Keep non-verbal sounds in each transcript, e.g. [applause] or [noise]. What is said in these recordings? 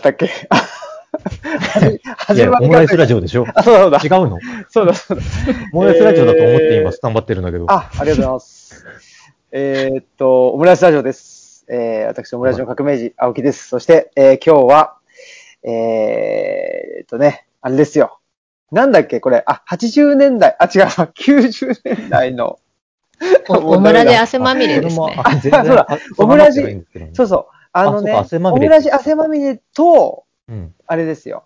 ったっけ？い始や、[laughs] まりがオムライスラジオでしょ？あ、そうだそうだ違。うの？そうだそうだ。オムライスラジオだと思って今、スタンバってるんだけど。あ、ありがとうございます。えーっと、オムライスラジオです。えー、私、オムライスの革命児、青木です。そして、えー今日は、えーっとね、あれですよ。なんだっけこれ、あ、80年代、あ、違う、90年代の。おオムラジ汗まみれですね。あ全然あそうだあオムラジそうそう。あのね、オムラジ汗まみれと、うん。あれですよ。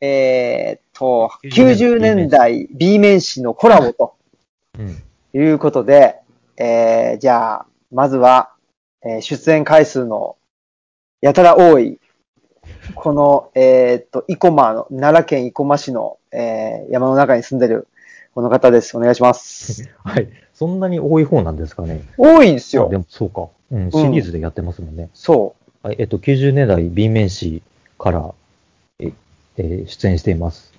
えーっと、90 90年代 B 面誌のコラボとうん。いうことで、えー、じゃあ、まずは、えー出演回数のやたら多い、この、えーっと、生駒の、奈良県生駒市の、えー山の中に住んでる、この方です。お願いします。[laughs] はい。そんなに多い方なんですかね。多いんですよあで。もそうか。うん。シリーズでやってますもんね。そはい。えっと、90年代 B 面誌から、え、えー出演しています。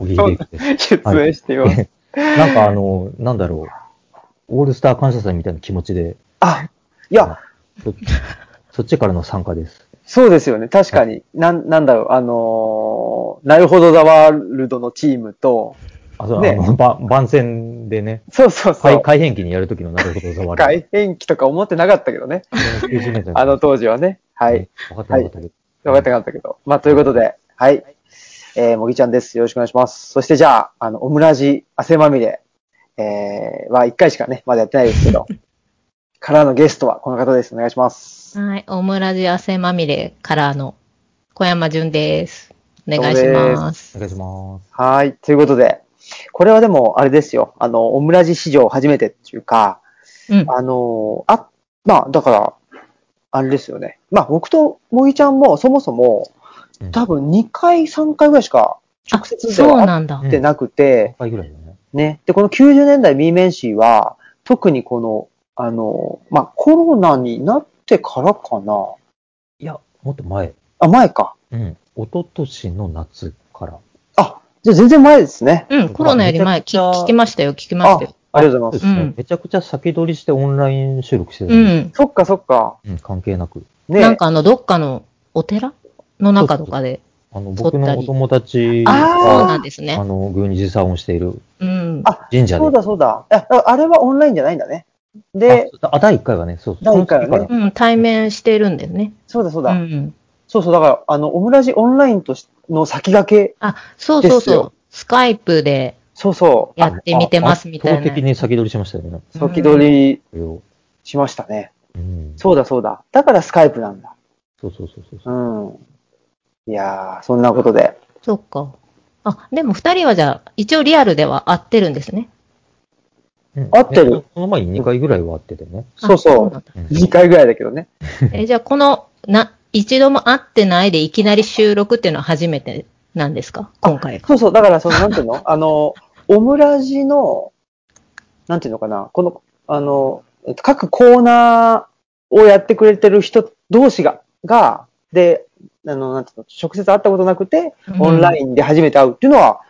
出演しています。[laughs] [laughs] なんかあの、なんだろう。オールスター感謝祭みたいな気持ちで、あ、いや、そそっちからの参加です。そうですよね。確かに。なん、なんだろう、あのーなるほどザワールドのチームと、あ、そう、ねあの、ば番宣でね、そうそうそう。改改変期にやるときのなるほどる。改変期とか思ってなかったけどね。90年代あの当時はね。はい。。分かってなかったけど。分かってなかったけど。まあ、ということで、はい。えー、もぎちゃんです。よろしくお願いします。そしてじゃあ、あの、オムラジ汗まみれ、えー、は1回しかね、まだやってないですけど、[laughs] からのゲストはこの方です。お願いします。はい。オムラジ汗まみれからの小山淳です。お願いします。お願いします。はい。ということで、これはでも、あれですよ。あの、オムラジ史上初めてっていうか、うん。あの、あ、まあ、だから、あれですよね。まあ、僕ともぎちゃんも、そもそも、うん多分2回、3回ぐらいしか、直接でそうはなんだう。会ってなくて、3回ぐらいだね。ね。で、この90年代 B 面誌は、特にこの、あの、まあ、コロナになってからかな。いや、もっと前。あ、前か。うん。一昨年の夏から。あ、じゃあ全然前ですね。うん。コロナより前、めちゃくちゃ聞聞きましたよ、聞きましたよ。ありがとうございます。そうですねうんめちゃくちゃ先取りしてオンライン収録してたうねん。そっかそっか。うん、関係なく。ね。なんかあの、どっかのお寺の中とかで。あの、撮ったり僕のお友達そうあが、なんですねあ。の、宮司持参をしているうん。あ神社で。そうだそうだ。あ、あれはオンラインじゃないんだね。で、あ、あ第1回はね、そうそう。第一回はねうん、対面してるんですね。そうだそうだ。うん。そうそう。だから、あの、オムラジオンラインとしの先駆け、あ、そうそうそう。スカイプでそうそう。やってみてますみたい圧倒的な。に先取りしましたよね。先取りしましたね。うん。そうだそうだ。だからスカイプなんだ。そうそうそうそうそうう。ん。いやー、そんなことで。そっか。あ、でも二人はじゃあ、一応リアルでは会ってるんですね。うん合ってる？ねその前に2回ぐらいは会っててね。そうそうあなんだうん2回ぐらいだけどね。え、じゃあこの、な、一度も会ってないでいきなり収録っていうのは初めてなんですか？今回が。そうそう。だから、その、なんていうの？[laughs] あの、オムラジの、なんていうのかな？この、あの、えっと各コーナーをやってくれてる人同士が、が、で、あの、なんていうの？直接会ったことなくて、オンラインで初めて会うっていうのは、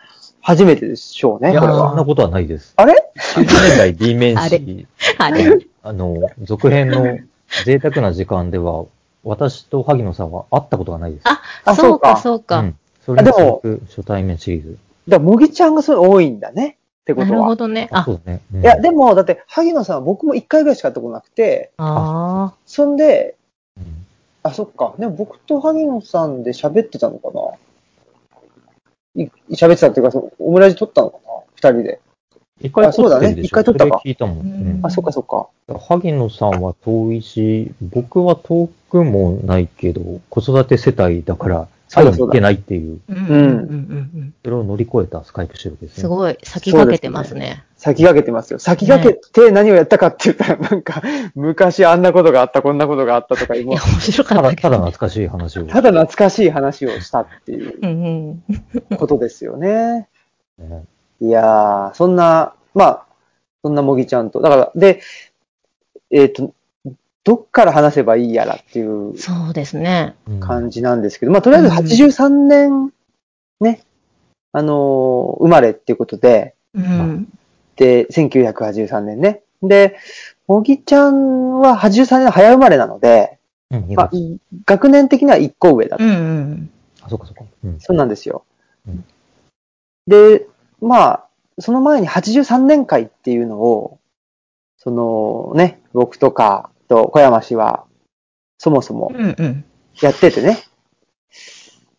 初めてでしょうね、いや、これは。そんなことはないです。あれ？90年代 B 面あれ。誌、[laughs] あれ。あの、続編の贅沢な時間では、私と萩野さんは会ったことがないです。あ、あそうか、そそうか。ん。それでも初対面シリーズ。だから、もぎちゃんがそういうの多いんだね。ってこなとは。るほどね。あそ、うだね。うんいや、でも、だって、萩野さんは僕も一回ぐらいしか会ったことなくて、あそんで、うんあ、そっか。でも僕と萩野さんで喋ってたのかな？い喋ってたっていうか、そのオムラジ撮ったのかな？二人で。一回あそうだね撮ってるでしょ一回撮ったか聞いたもん。あ、そっかそっか。萩野さんは遠いし、僕は遠くもないけど、子育て世帯だから、そうだそうだ会いに行けないっていう、あ。うんうんうんうん。それを乗り越えたスカイプ収録ですね。すごい、先駆けてますね。先駆けてますよ。先駆けて何をやったかって言ったら、なんか、[laughs] 昔あんなことがあった、こんなことがあったとかいう、もいうや、面白かただ、ったけど。ただ懐かしい話を。ただ懐かしい話をしたっていう。ことですよね。ねいやー、そんな、まあ、そんなもぎちゃんと。だから、で、えっ、と、どっから話せばいいやらっていうそうですね。うん感じなんですけど、まあ、とりあえず83年、ね、あのー生まれっていうことで、うん。で、1983年ね。で、もぎちゃんは83年の早生まれなので、うん、2まあ月。、学年的には1個上だった。うんうん。あ、そっかそっか。うん。そうなんですよ。うんで、まあ、その前に83年会っていうのを、そのね、僕とかと小山氏は、そもそもうんうん。やっててね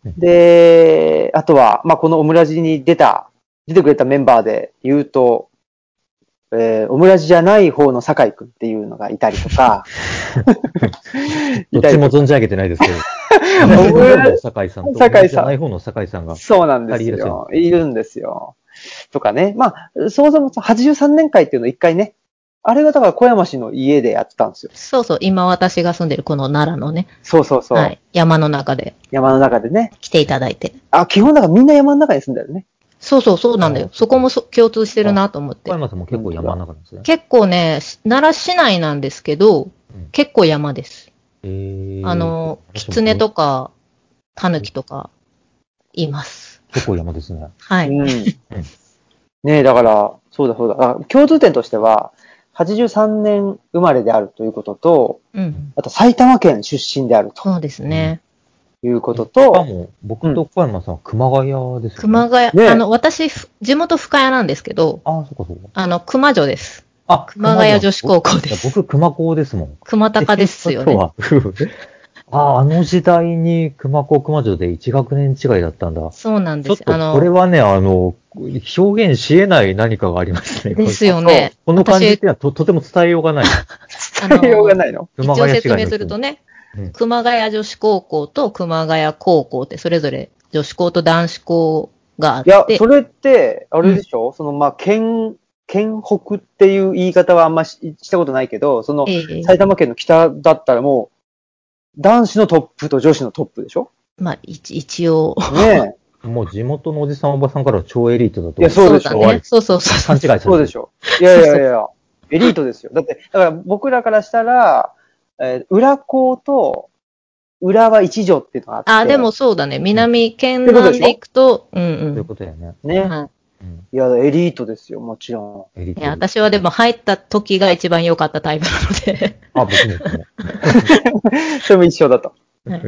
うん。で、あとは、まあ、このオムラジに出た、出てくれたメンバーで言うと、えーオムラジじゃない方の酒井くんっていうのがいたりとか、[laughs] どっちも存じ上げてないですけど。オムラ酒井さんと、酒井さんじゃない方の酒井さんが。そうなんですよ。いるんですよ。とかね。まあ、そもそも83年会っていうのを一回ね、あれがだから小山氏の家でやってたんですよ。そうそう、今私が住んでるこの奈良のね、そうそうそう。はい、山の中で山の中でね。来ていただいて。あ、基本だからみんな山の中に住んでるね。そうそう、そうなんだよ。そこもそ共通してるなと思って小。山さんも結構山の中なんですね。結構ね、奈良市内なんですけど、結構山です。えーあの、狐とか、狸とか、います。結構山ですね。はい。うん。ねえ、だから、そうだそうだ。あ共通点としては、83年生まれであるということと、うん。あと埼玉県出身であるとそうですね。いうことしかと、も、僕と小山さんは熊谷ですよね。熊谷、ねあの、私、ふ地元深谷なんですけど、ああ、そっかそっか。あの、熊女です。あ、熊谷女子高校ですいや僕、熊高ですもん。熊高ですよね。[laughs] ああ、あの時代に熊高熊女で1学年違いだったんだ。そうなんちょっとです。あの、これはね、あの、表現し得ない何かがありますね。ですよね。この感じっていうのはととても伝えようがない。[laughs] 伝えようがないの。熊一応説明するとね、うん熊谷女子高校と熊谷高校ってそれぞれ女子校と男子校があっいや、てそ、れって、あれでしょ、その、まあ、県、県北っていう言い方はあんまししたことないけど、その、ええ埼玉県の北だったらもう、男子のトップと女子のトップでしょ？まあ、一一応。ね [laughs] もう地元のおじさんおばさんからは超エリートだと。いやそうでしょだね。そうそうそうそう。勘違いされえ。そうでしょ。いやいやいやいや、エリートですよ。だって、だから僕らからしたら、えー裏校と、浦和一条っていうのがあって。あ、でもそうだね。南県南で行くと、うんそういううん。ことやね。ね。はいうん。いや、エリートですよ、もちろエリート。いや、私はでも入った時が一番良かったタイプなので。[laughs] あ、僕も。[laughs] それも一緒だと。はい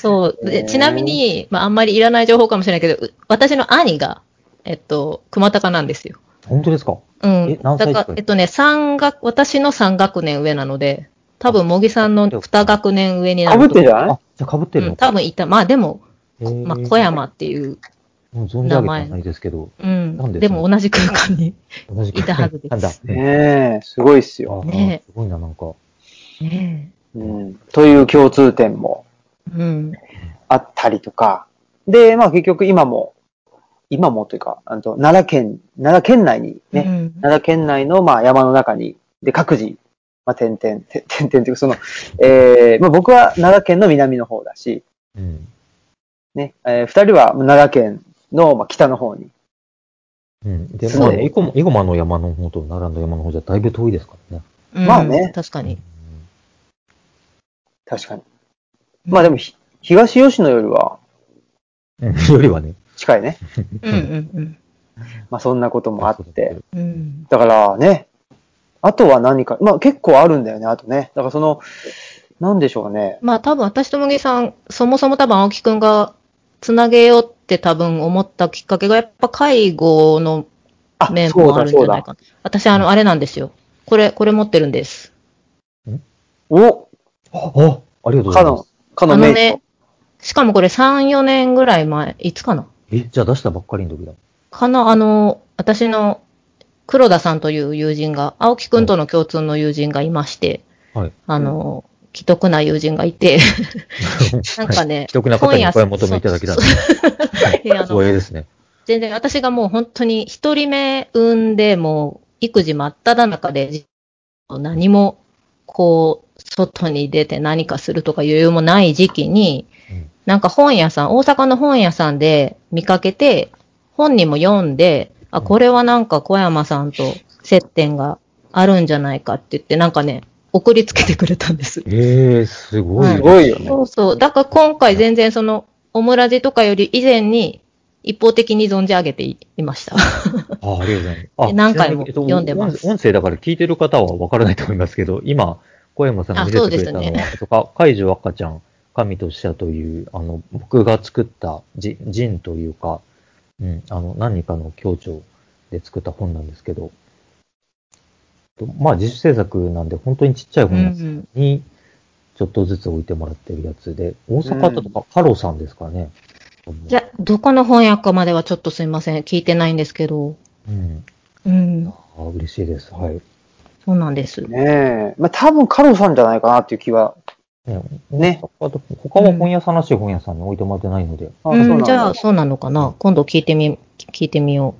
そう。ちなみに、まあ、あんまりいらない情報かもしれないけど、う私の兄が、えっと、熊高なんですよ。本当ですか？うん。え何歳か？ら、えっとね、三学、私の3学年上なので、多分、茂木さんの2学年上になかると。ぶってんじゃない？あ、じゃあ被ってるうん、のか。多分いた。まあでも、まあ、小山っていう、もう存じ上げてはないですけど。うん。なんででも同じ空間に。[laughs] 同じいたはずですなんだ。ねえ、すごいっすよ。あねすごいな、なんか。ねうん。という共通点もえ。うん。あったりとか。で、まあ結局今も、今もというか、あの奈良県、奈良県内にね、うん奈良県内のまあ山の中に、で、各自、まあ点々、て点々というか、その、えー、まあ僕は奈良県の南の方だし、うん。ね、えー二人は奈良県のまあ北の方に。うん。で、すごいまあね、生駒生駒の山の方と奈良の山の方じゃだいぶ遠いですからね。うんまあね確かに。確かに。まあでもひ、東吉野よりはうん。[laughs] よりはね。近いね。[laughs] うんうんうん。まあそんなこともあって。うん。だからね、あとは何か、まあ結構あるんだよね、あとね。だからその、なんでしょうね。まあ多分私と麦さん、そもそも多分青木くんがつなげようって多分思ったきっかけがやっぱ介護のあ、面もあるんじ。ゃないかな。私あの、あれなんですよ。これ、これ持ってるんです。おあ、あありがとうござかのいます。、かのメイト。あのね、しかもこれ3、4年ぐらい前、いつかな？え、じゃあ出したばっかりの時だ。かな、あの、私の黒田さんという友人が、青木くんとの共通の友人がいまして、はい。あの、既得な友人がいて、[laughs] なんかね、既得な方にお声求めいただきたい。そうそう。い。やあの光栄ですね。全然私がもう本当に一人目産んで、もう育児真っ只中で、何も、こう、外に出て何かするとか余裕もない時期に、うん。なんか本屋さん、大阪の本屋さんで見かけて、本にも読んで、あ、これはなんか小山さんと接点があるんじゃないかって言って、なんかね、送りつけてくれたんです。ええすごい。はいすごいよね。そうそう。だから今回全然その、オムラジとかより以前に一方的に存じ上げていました。[laughs] あ、ありがとうございます。[laughs] 何回も読んでます音音声だから聞いてる方はわからないと思いますけど、今、小山さんが見せてくれたのは、あそうですねとか、海女赤ちゃん、神と使者という、あの、僕が作ったじ人というか、うん、あの、何かの協調で作った本なんですけど、とまあ自主制作なんで本当にちっちゃいうん本うん。にちょっとずつ置いてもらってるやつで、大阪だとか、カロさんですかね。じゃ、どこの翻訳まではちょっとすいません。聞いてないんですけど。うん。うん。あ嬉しいです。はい。そうなんです。ねえ。まあ、多分カロさんじゃないかなっていう気は。ね。ね他は本屋さんらしい本屋さんに置いてもらってないので、あうん、そうなんだじゃあ、そうなのかな。今度聞いてみ、聞いてみよ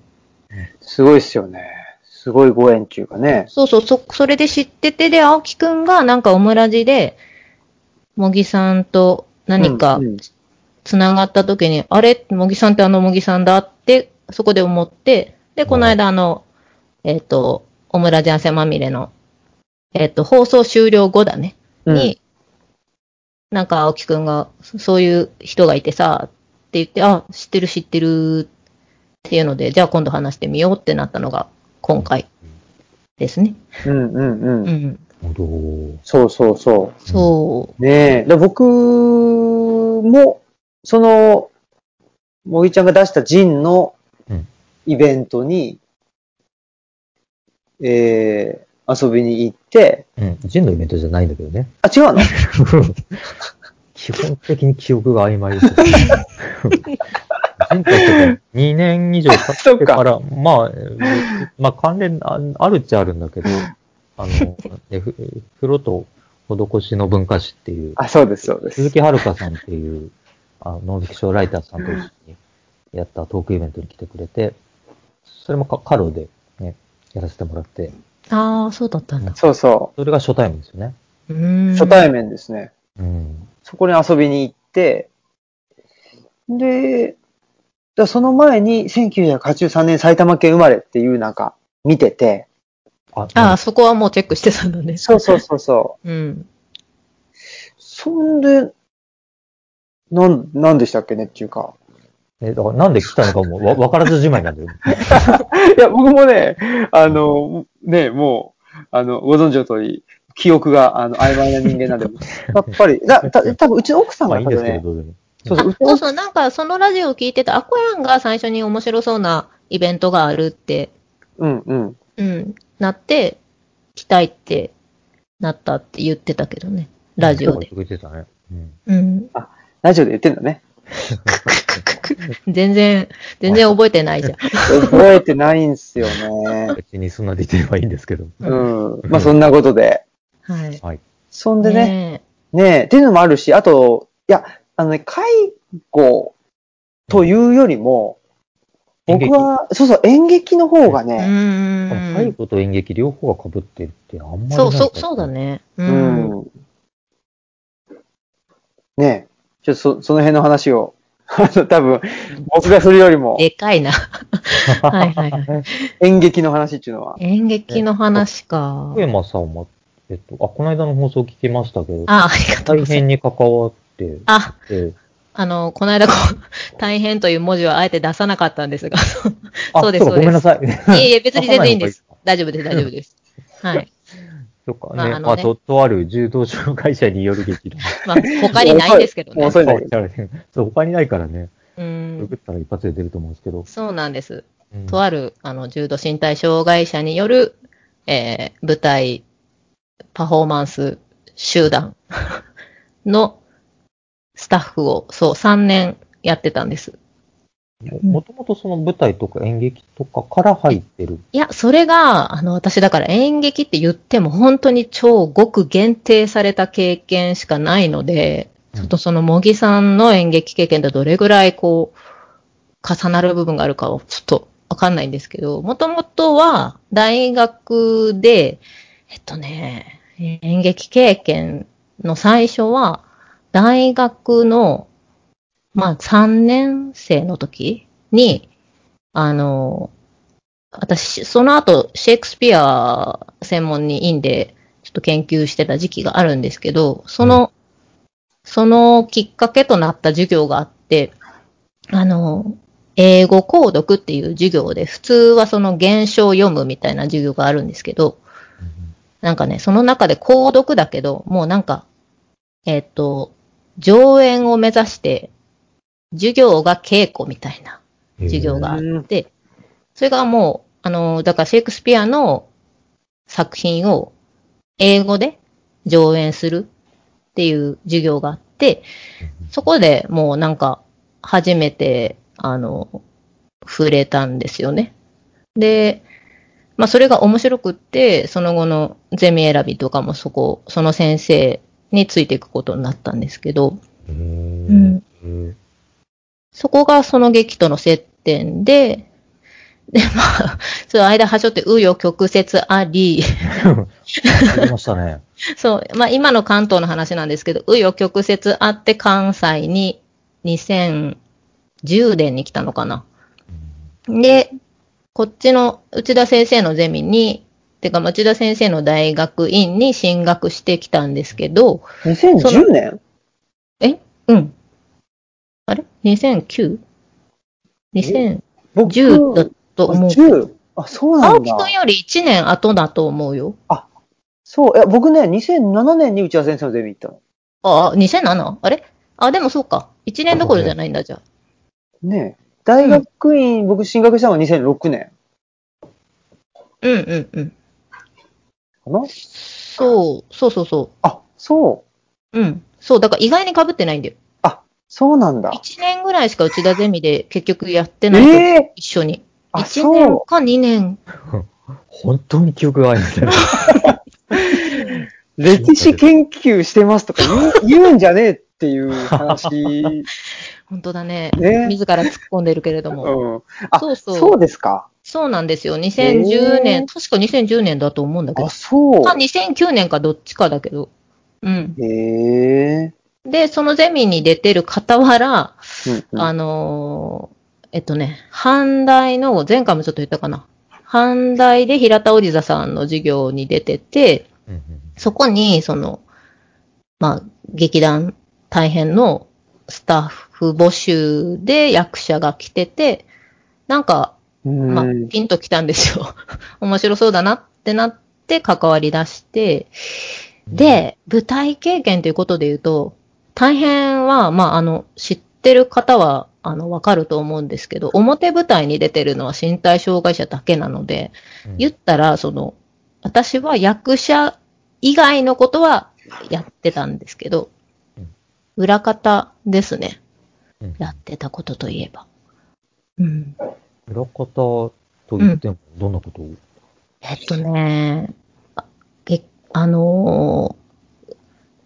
すごいっすよね。すごいご縁っていうかねう。。そうそう、そ、それで知ってて、で、青木くんがなんかオムラジで、茂木さんと何かうんうんつながった時に、あれ？茂木さんってあの茂木さんだって、そこで思って、で、この間あの、えっ、と、オムラジ汗まみれの、えっ、と、放送終了後だね。うんに、なんか青木くんが、そそういう人がいてさ、って言って、あ、知ってる知ってるっていうので、じゃあ今度話してみようってなったのが今回ですね。うんうんううん。ん。なるほそうそうそ。そうねえ。で僕も、その、もぎちゃんが出したジンのうんイベントに、えー、遊びに行って、ど。うん。ジンのイベントじゃないんだけどね。あ、違うの？[laughs] 基本的に記憶が曖昧です。[laughs] 人たちが2年以上経ってから、まあ、まあ関連ああるっちゃあるんだけど、あの、風呂と施しの文化史っていう、あ、そうです、そうです。鈴木遥さんっていう、あのノンフィクションライターさんと一緒にやったトークイベントに来てくれて、それもかカロでね、やらせてもらって、ああ、そうだったんだ。そうそそれが初対面ですよね。う。ん。初対面ですね。うん。そこに遊びに行って、で、だその前に1983年埼玉県生まれっていうなんか見てて、あ、ああ、そこはもうチェックしてたんだね。そうそうそうそう。うん。そんで、なん、なんでしたっけねっていうか。え、だからなんで来たのかもわ分からずじまいなんだよ。[laughs] いや、僕もね、あの、ね、もう、あの、ご存知の通り、記憶が、あの、曖昧な人間なんで、[laughs] やっぱり、だ、た多分うちの奥さんまあいいんが多分ね、ですけど、どうでも。あそうそう、そうそう、なんかそのラジオを聞いてた、アコヤンが最初に面白そうなイベントがあるって、うんうん。うん、なって、来たいってなったって言ってたけどね、ラジオで。言ってたね。うん。うん。ラジオで言ってんだね。[laughs] 全然、全然覚えてないじゃん。覚えてないんすよね。別にそんなで言ってればいいんですけど。うん。[laughs] まあ、そんなことで。はい。はい。そんでね、ねねえ、っていうのもあるし、あと、いや、あのね、介護というよりも、僕は、そうそう、演劇の方がね。介護と演劇両方が被ってるってあんまりないそう、そう、そうだ。ね。う。うんん。ねえ、ちょっとそその辺の話を、[laughs] 多分、僕がするよりも、でかいな。[laughs] はいはいはい。演劇の話っていうのは、演劇の話か小。山さんは、えっと、あ、この間の放送聞きましたけど、あ、ありがとう大ございます。変に関わって、あ、であの、この間こう、[laughs] 大変という文字はあえて出さなかったんですが、あそうですかごめんなさい。いえいえ、[laughs] 別に全然いいんですあ。大丈夫です、大丈夫です。はい。[laughs] そっかね。まああのねまあ、と、とある柔道障害者による劇団。まあ、他にないですけどね。遅い。そう、他にないからね。うグんグ。ったら一発で出ると思うんですけど。そうなんです。うんとある、あの、重度身体障害者による、えー、舞台、パフォーマンス集団のスタッフを、そう、3年やってたんです。もともとその舞台とか演劇とかから入ってる。いや、それが、あの、私だから演劇って言っても本当に超ごく限定された経験しかないので、うんちょっとその茂木さんの演劇経験とどれぐらいこう、重なる部分があるかをちょっとわかんないんですけど、もともとは大学で、えっとね、演劇経験の最初は、大学の、まあ3年生の時に、あの、私、その後、シェイクスピア専門にインで、ちょっと研究してた時期があるんですけど、その、そのきっかけとなった授業があって、あの、英語購読っていう授業で、普通はその原書を読むみたいな授業があるんですけど、なんかね、その中で購読だけど、もうなんか、えっ、と、上演を目指して、授業が稽古みたいな授業があって、それがもう、あの、だからシェイクスピアの作品を英語で上演するっていう授業があって、そこでもうなんか初めて、あの、触れたんですよね。で、まあそれが面白くって、その後のゼミ選びとかもそこ、その先生についていくことになったんですけど、うん。そこがその劇との接点で、[laughs] で、まあ、その間はしょって紆余曲折あり、ありましたね。[laughs] そう、まあ今の関東の話なんですけど、紆余曲折あって関西に2010年に来たのかな。で、こっちの内田先生のゼミに、てかまあ内田先生の大学院に進学してきたんですけど、2010年？え？うん。あれ ?2009?2010 僕、だと思う。10? あ、そうなんだ。青木くんより1年後だと思うよ。そう、いや、僕ね、2007年に内田先生のゼミ行ったの。あ、2007? あれ？あ、でもそうか。1年どころじゃないんだ、じゃあ。ねえ大学院、僕進学したのが2006年うんうんうん。かなそう、そうそうそ。あ、そううん。そう、だから意外に被ってないんだよ。う。そうなんだ。1年ぐらいしか内田ゼミで結局やってないと、ええ一緒に。あ、1そ年か2年。[laughs] 本当に記憶が曖昧。[laughs] 歴史研究してますとか言う言うんじゃねえっていう話。[laughs] 本当だね。ね自ら突っ込んでるけれども。うん。あ、そうそうそうですか。そうなんですよ。2010年、確か2010年だと思うんだけどあ、。そう。まあ2009年かどっちかだけど。うん。へえ。で、そのゼミに出てる傍ら、うんうんあのーえっとね、阪大の、前回もちょっと言ったかな。阪大で平田織座さんの授業に出てて、うんうんそこに、その、まあ、劇団大変のスタッフ募集で役者が来てて、なんか、うんまあ、ピンと来たんですよ。[laughs] 面白そうだなってなって関わり出して、で、舞台経験ということで言うと、大変は、まあ、あの、知ってる方は、あの、わかると思うんですけど、表舞台に出てるのは身体障害者だけなので、言ったら、その、私は役者以外のことはやってたんですけどうん、裏方ですね。うんやってたことといえば。うん。裏方と言っても、どんなことを、えっとね、あげあのー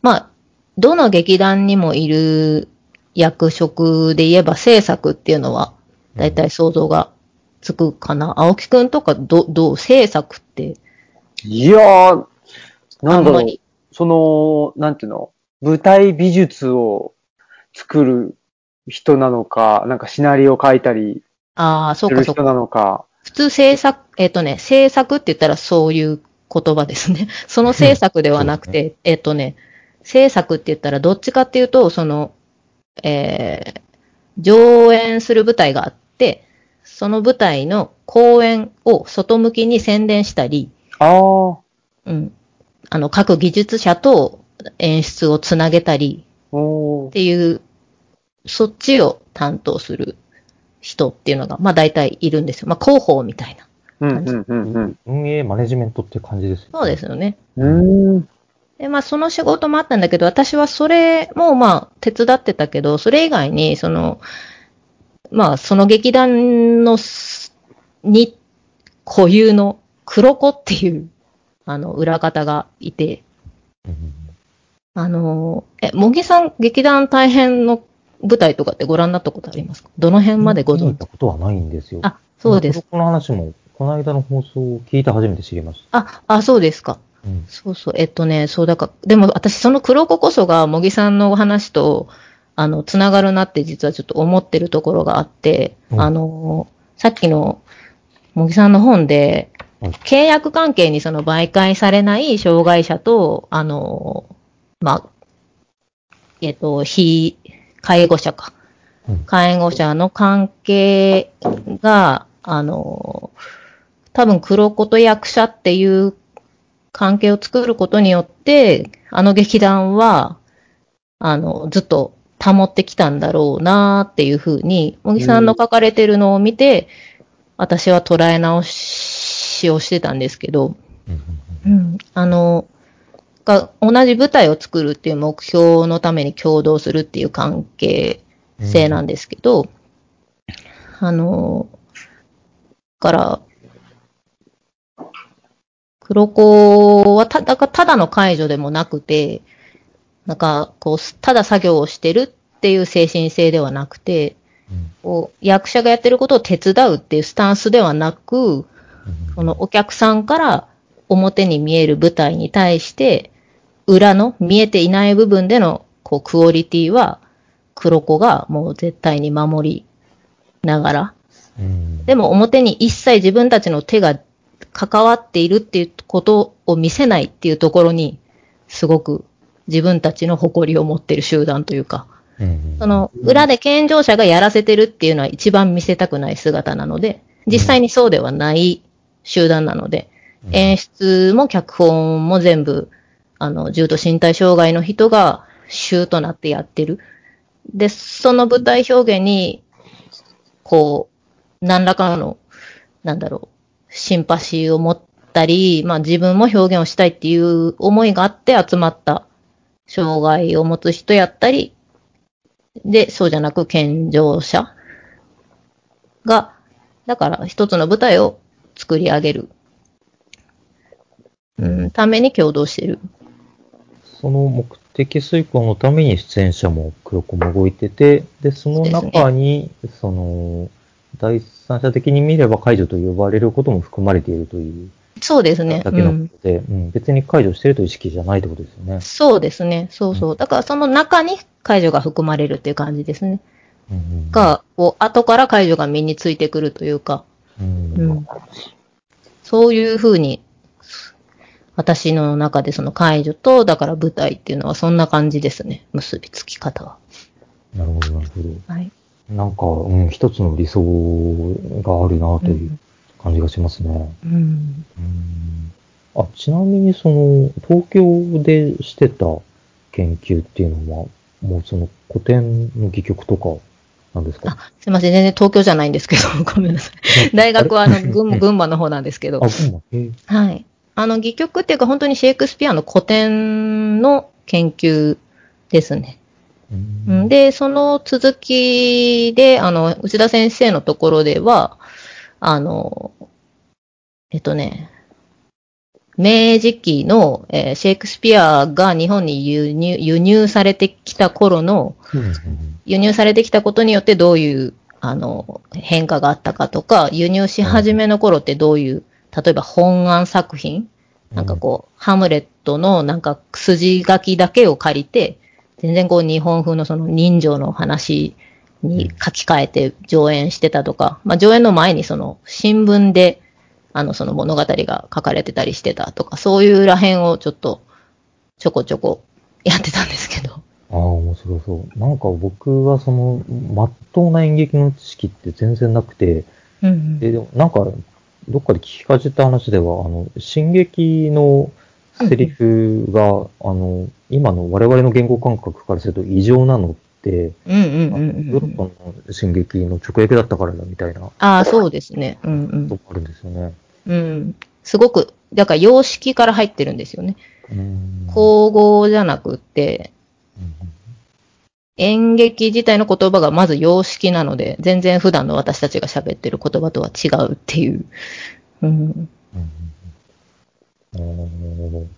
まあ、どの劇団にもいる役職で言えば制作っていうのは、だいたい想像がつくかな。青木くんとか、ど、どう、制作って、いやー、あなんだろう。その、なんていうの？舞台美術を作る人なのか、なんかシナリオ書いたりああ、そうかそうか。なのか。普通制作、えっ、とね、制作って言ったらそういう言葉ですね。[laughs] その制作ではなくて、えっ、とね、制作って言ったらどっちかっていうと、その、えー、上演する舞台があって、その舞台の公演を外向きに宣伝したり、ああ、うん、あの、各技術者と演出をつなげたりっていう、そっちを担当する人っていうのが、まあ大体いるんですよ。まあ広報みたいな。うんうんうんうん。運営マネジメントって感じですよね。そうですよね。うーん。で、まあ、その仕事もあったんだけど、私はそれも、まあ、手伝ってたけど、それ以外に、その、まあ、その劇団のす、に、固有の黒子っていう、あの、裏方がいて、あの、え、茂木さん、劇団大変の舞台とかってご覧になったことありますか？どの辺までご存？知見たことはないんですよ。あ、そうです。この話も、この間の放送を聞いて初めて知りましあ、あ、そうですか。た。うん。そうそう。えっとね、そうだから、でも私その黒子こそが、茂木さんのお話と、あの、つながるなって実はちょっと思ってるところがあって、うんあの、さっきの茂木さんの本で、はい契約関係にその媒介されない障害者と、あの、まあ、えっと、非介護者か。うん。介護者の関係が、あの、多分黒子と役者っていう関係を作ることによって、あの劇団は、あの、ずっと保ってきたんだろうなっていうふうに、茂木さんの書かれてるのを見て、私は捉え直しをしてたんですけど、うん。うん、あの、が同じ舞台を作るっていう目標のために共同するっていう関係性なんですけど、あの、から、黒子はただただの解除でもなくて、なんか、こう、ただ作業をしてるっていう精神性ではなくて、うんこう役者がやってることを手伝うっていうスタンスではなく、そのお客さんから表に見える舞台に対して、裏の見えていない部分でのこうクオリティは黒子がもう絶対に守りながら、うん。でも表に一切自分たちの手が関わっているっていうことを見せないっていうところに、すごく自分たちの誇りを持っている集団というか、うん。その裏で健常者がやらせてるっていうのは一番見せたくない姿なので、実際にそうではない集団なので、演出も脚本も全部、あの、重度身体障害の人が主となってやってる。で、その舞台表現に、こう、何らかの、なんだろう、シンパシーを持ったり、まあ自分も表現をしたいっていう思いがあって集まった障害を持つ人やったり、で、そうじゃなく健常者が、だから一つの舞台を作り上げる、うん、ために共同してる。その目的遂行のために出演者も黒子も動いてて、で、その中に、その、第三者的に見れば解除と呼ばれることも含まれているというそうですね。だけうんのことで、うん別に解除してるという意識じゃないってことですよね。そうですね。そうそう。だからその中に解除が含まれるっていう感じですね。うんうんが、こう、後から解除が身についてくるというか、うんうんそういうふうに、私の中でその解除と、だから舞台っていうのはそんな感じですね。結びつき方は。なるほど、なるほど。はい。なんか、うん、一つの理想があるなという感じがしますね。うん。うんあ、ちなみにその、東京でしてた研究っていうのは、もうその古典の戯曲とかなんですか？あ、すいません。全然東京じゃないんですけど、[laughs] ごめんなさい。大学はあの、群馬群馬の方なんですけどあ、。群馬？はい。あの、戯曲っていうか本当にシェイクスピアの古典の研究ですね。うん。うん。で、その続きで、あの、内田先生のところでは、あの、えっとね、明治期の、えーシェイクスピアが日本に輸入輸入されてきた頃の、輸入されてきたことによってどういう、あの、変化があったかとか、輸入し始めの頃ってどういう、例えば本案作品なんかこう、ハムレットのなんか筋書きだけを借りて、全然こう日本風のその人情の話に書き換えて上演してたとか、まあ上演の前にその新聞であのその物語が書かれてたりしてたとか、そういうらへんをちょっとちょこちょこやってたんですけど。ああ、面白そう。なんか僕はその、まっとうな演劇の知識って全然なくて、うんで、でもなんか、どっかで聞きかじった話では、あの、進撃のセリフが、あの、今の我々の言語感覚からすると異常なのって、うんうんうんうんヨーロッパの進撃の直訳だったからだみたいなこああ、そうですね。うんうんと。もあるんですよね。うん。すごく、だから様式から入ってるんですよね。うん口語じゃなくって、うん演劇自体の言葉がまず様式なので、全然普段の私たちが喋ってる言葉とは違うっていう。うん。うんうん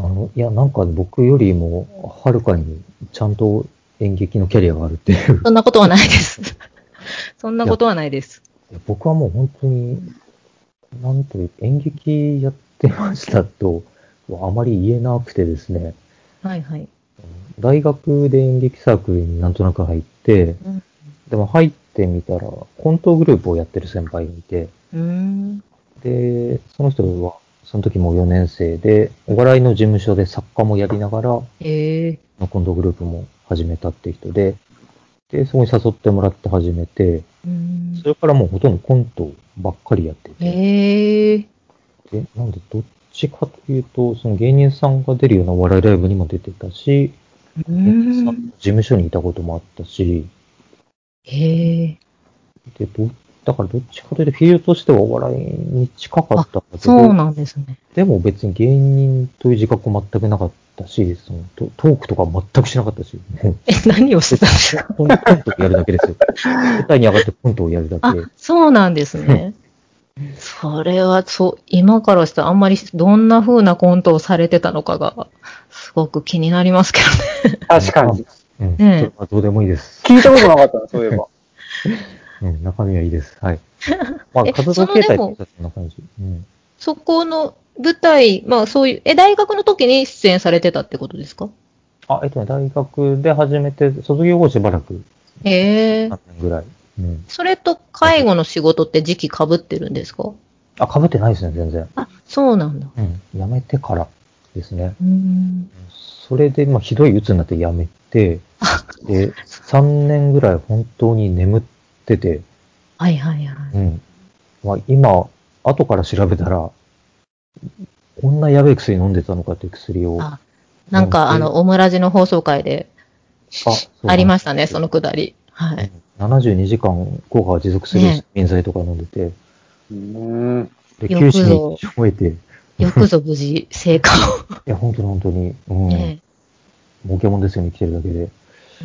あの、いや、なんか僕よりも、はるかにちゃんと演劇のキャリアがあるっていう。そんなことはないです。[laughs] そんなことはないです。いや僕はもう本当に、なんという演劇やってましたと、あまり言えなくてですね、はいはい。大学で演劇サークルになんとなく入って、うん。でも入ってみたら、コントグループをやってる先輩がいて、うーん。で、その人は、その時も4年生で、お笑いの事務所で作家もやりながら、ええコントグループも始めたって人で、で、そこに誘ってもらって始めて、うーん。それからもうほとんどコントばっかりやってて、ええで、なんでどっちかというと、その芸人さんが出るようなお笑いライブにも出てたし、う芸人さん事務所にいたこともあったし、へえ。で、ど、だからどっちかというと、フィールドとしてはお笑いに近かったんだけど、そうなんですね。でも別に芸人という自覚全くなかったし、そのトトークとか全くしなかったし、え、何をしてたんですか？コンコントをやるだけですよ。舞台に上がってコントをやるだあけ。、そうなんですね。それは、そう、今からしたらあんまりどんな風なコントをされてたのかが、すごく気になりますけどね。確かに。うん。そねえどうでもいいです。聞いたことなかったな、そういえば。[laughs] うん、中身はいいです。はい。[laughs] まあ、え活動形態としてはそんな感じ。うん。そこの舞台、まあそういう、え、大学の時に出演されてたってことですか？あ、えっとね、大学で始めて、卒業後しばらく、へえ3。年ぐらい。うん。それと介護の仕事って時期被ってるんですか？あ、被ってないですね、全然。あ、そうなんだ。うん。辞めてからですね。うーん。それで、まあ、ひどい鬱になって辞めて、で、3年ぐらい本当に眠ってて、はいはいはい。うん。まあ、今、後から調べたら、こんなやべえ薬飲んでたのかっていう薬を。あなんか、あの、オムラジの放送回であありましたね、そそのくだり。はい。う72時間効果が持続するね睡眠剤とか飲んでて、うーん。で、よく九死ぞに終えて、いよくぞ無事、成果 [laughs] や、本当に本当に、うを。ん、ね儲けもんですよね、生きてるだけで。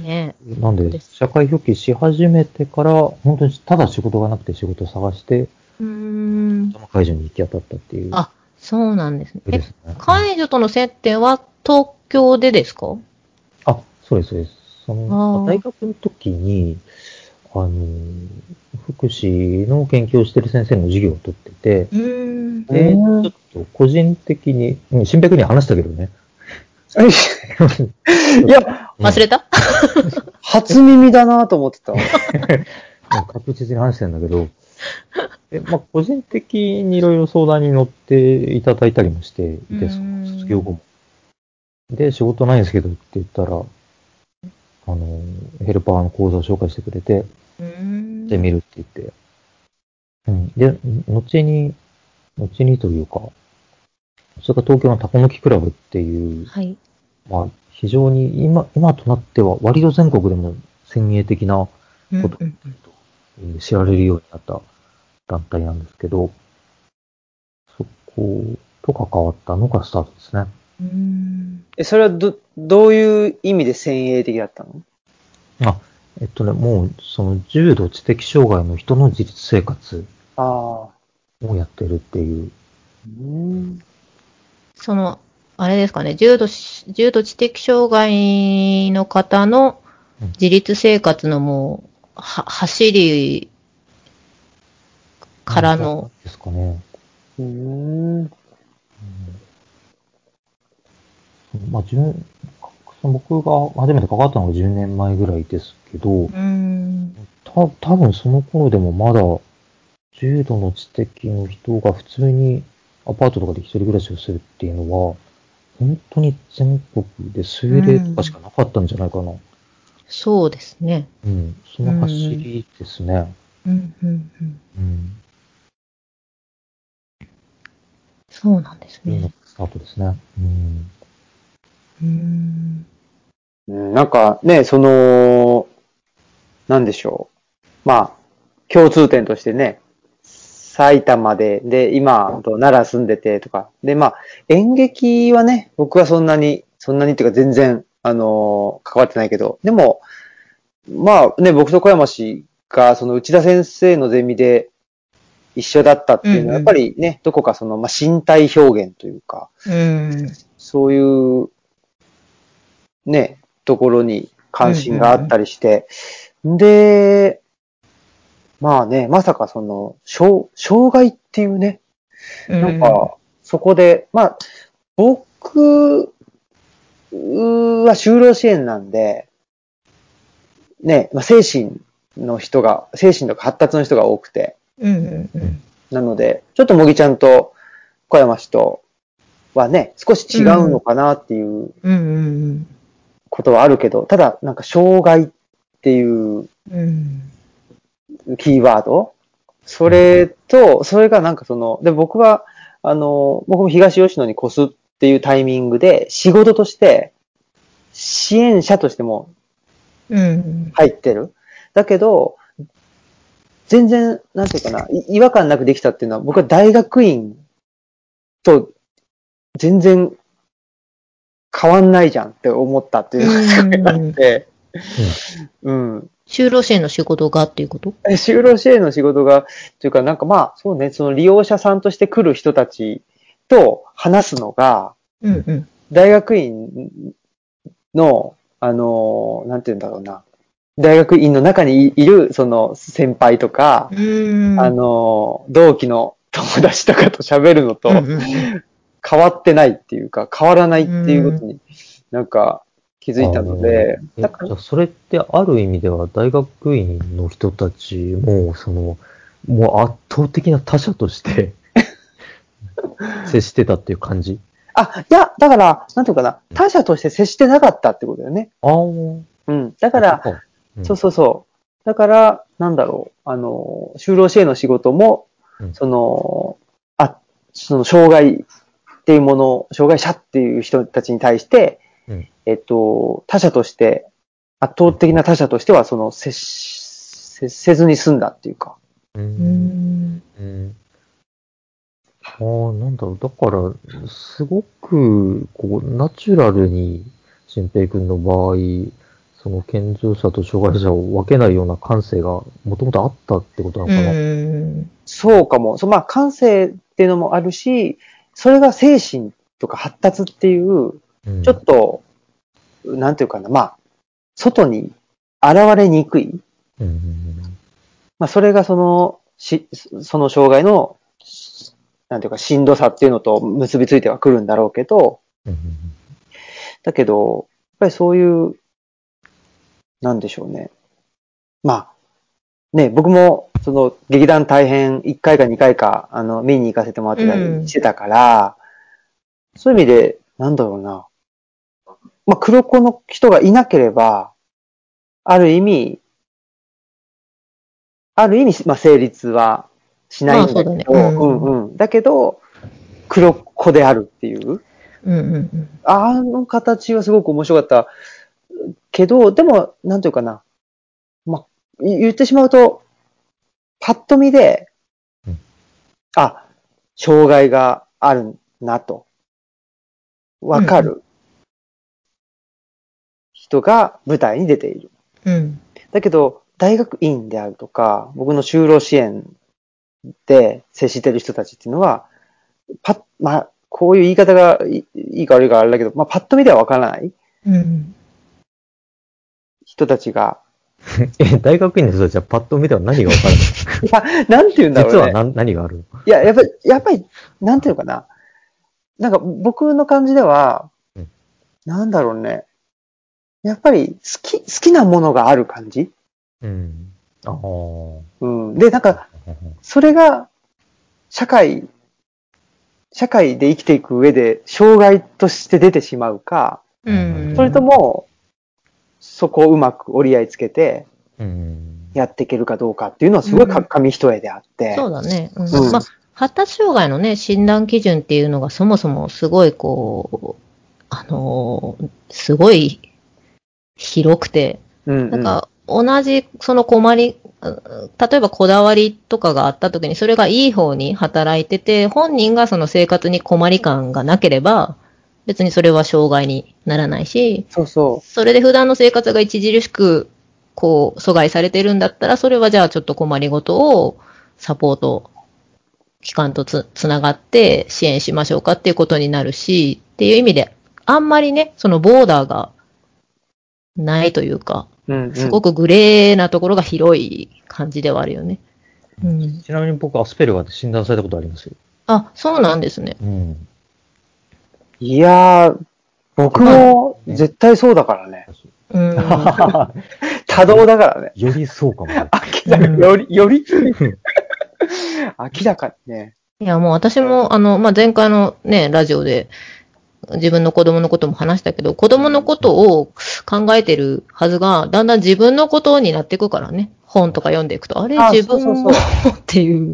ねなんで、社会復帰し始めてから、本当にただ仕事がなくて仕事を探して、うーん。その会場に行き当たったっていう。あ、そうなんですね。え、ですね。解除との接点は東京でですか？あ、そうです、そうです。そあの、ー大学の時に、あの、福祉の研究をしてる先生の授業を取ってて。で、ちうんょっと個人的に、うん、新白には話したけどね。[laughs] いや、忘れた？初耳だなと思ってた。[laughs] うん確実に話してんだけど、でまあ、個人的にいろいろ相談に乗っていただいたりもしていて、そうんの卒業後も。で、仕事ないんですけどって言ったら、あの、ヘルパーの講座を紹介してくれて、うーん。で見るって言って。うん。で、後に、後にというか、それから東京のタコ抜きクラブっていう、はい。まあ、非常に今、今となっては割と全国でも先鋭的なうんことうんうんえー知られるようになった団体なんですけど、そこと関わったのがスタートですね。うーん。え、それはど、どういう意味で先鋭的だったの？あ、えっとね、もう、その重度知的障害の人の自立生活ああ。をやってるっていう。うん。その、あれですかね、重度し、重度知的障害の方のうん自立生活のもう、は、走りからの、ですかね。うん。うんまあ、10その僕が初めて関わったのが10年前ぐらいですけど。た多分その頃でもまだ、重度の知的の人が普通にアパートとかで一人暮らしをするっていうのは、本当に全国で数例とかしかなかったんじゃないかな。そうですね。うん。その走りですね。うん、うん、うん。うん。そうなんですね。スタートですね。うん。うーん。うんなんかね、その、なんでしょう。まあ、共通点としてね、埼玉で、で、今、奈良住んでてとか。で、まあ、演劇はね、僕はそんなに、そんなにっていうか全然、あの関わってないけど、でも、まあね、僕と小山氏が、その内田先生のゼミで一緒だったっていうのは、うんうんやっぱりね、どこかその、まあ、身体表現というか、うん。そういう、ね、ところに関心があったりして、で、まあね、まさかその、障、障害っていうね、なんか、そこで、まあ、僕は就労支援なんで、ね、まあ、精神の人が、精神とか発達の人が多くて。なので、ちょっともぎちゃんと小山氏とはね、少し違うのかなっていうことはあるけど、ただ、なんか、障害っていううん。キーワード？それと、それがなんかその、で、僕は、あの、僕も東吉野に越すっていうタイミングで、仕事として、支援者としてもうん。入ってる。だけど、全然、なんていうかな、い違和感なくできたっていうのは、僕は大学院と全然変わんないじゃんって思ったっていうのがすごいあって、うん。就労支援の仕事がっていうこと？え就労支援の仕事が、というか、なんかまあ、そうね、その利用者さんとして来る人たちと話すのが、うんうん。大学院の、あの、なんて言うんだろうな。大学院の中にいいる、その先輩とか、うん。あの、同期の友達とかと喋るのとうんうんうん変わってないっていうか、変わらないっていうことになんか気づいたので、えだからそれってある意味では大学院の人たちも、その、もう圧倒的な他者として [laughs] 接してたっていう感じ？あ、いや、だから、なんていうかな、他者として接してなかったってことだよね。ああ。うん。だから、うんそうそうそう。だから、なんだろう、あの、就労支援の仕事も、うんその、あ、その、障害っていうもの、障害者っていう人たちに対して、うんえっと、他者として、圧倒的な他者としては、その、接し、接せずに済んだっていうか。う。うんん。うん。ああ、なんだろう。だから、すごく、こう、ナチュラルに、新平君の場合、その健常者と障害者を分けないような感性がもともとあったってことなのかな。うん。そうかも。そうまあ、感性っていうのもあるし、それが精神とか発達っていう、うんちょっと、なんていうかな、まあ、外に現れにくい。うんうんまあ、それがその、し、その障害の、なんていうか、しんどさっていうのと結びついてはくるんだろうけど、うんだけど、やっぱりそういう、なんでしょうね。まあ、ね、僕も、その、劇団大変1回か2回か、あの、見に行かせてもらってたりしてたから、そういう意味で、なんだろうな。まあ、黒子の人がいなければ、ある意味、ある意味、まあ、成立はしないんだけど、まあそうだねうんうんうん。だけど、黒子であるっていう。うんうんうん。あの形はすごく面白かったけど、でも、なんていうかな。まあ、い言ってしまうと、パッと見で、うんあ、障害があるなと、わかる人が舞台に出ている。うん。だけど、大学院であるとか、僕の就労支援で接してる人たちっていうのは、パッ、まあ、こういう言い方がいいいか悪いかあれだけど、まあ、パッと見ではわからないうん。人たちが、[laughs] え、大学院の人たちはパッと見ては何が分かる [laughs] いや、なんて言うんだろうね。実は何何があるの？いや、やっぱり、やっぱり、なんていうのかな。なんか僕の感じではうん、なんだろうね。やっぱり好き、好きなものがある感じ？うん。ああ。うん。で、なんか、それが、社会、社会で生きていく上で、障害として出てしまうか、うん。それとも、そこをうまく折り合いつけてうん。やっていけるかどうかっていうのはすごい紙一重であって。そうだね。うんうんまあ、発達障害のね、診断基準っていうのがそもそもすごいこう、あのーすごい広くて、うんうん。なんか同じその困り、うん例えばこだわりとかがあった時にそれがいい方に働いてて、本人がその生活に困り感がなければ、別にそれは障害にならないし、そうそそれで普段の生活が著しく、こう、阻害されてるんだったら、それはじゃあちょっと困りごとをサポート機関とつ、つながって支援しましょうかっていうことになるし、っていう意味で、あんまりね、そのボーダーがないというか、う。うん、うん。すごくグレーなところが広い感じではあるよね。うん。ちなみに僕、アスペルガーで診断されたことありますよ。あ、そうなんですね。うん。いやー、僕も絶対そうだからね。うん。[laughs] 多動だからね。よりそうかもね。明らかに、より、より、[laughs] 明らかにね。いや、もう私も、あの、まあ、前回のね、ラジオで自分の子供のことも話したけど、子供のことを考えてるはずが、だんだん自分のことになっていくからね。本とか読んでいくと、あれあ自分も [laughs] っていう、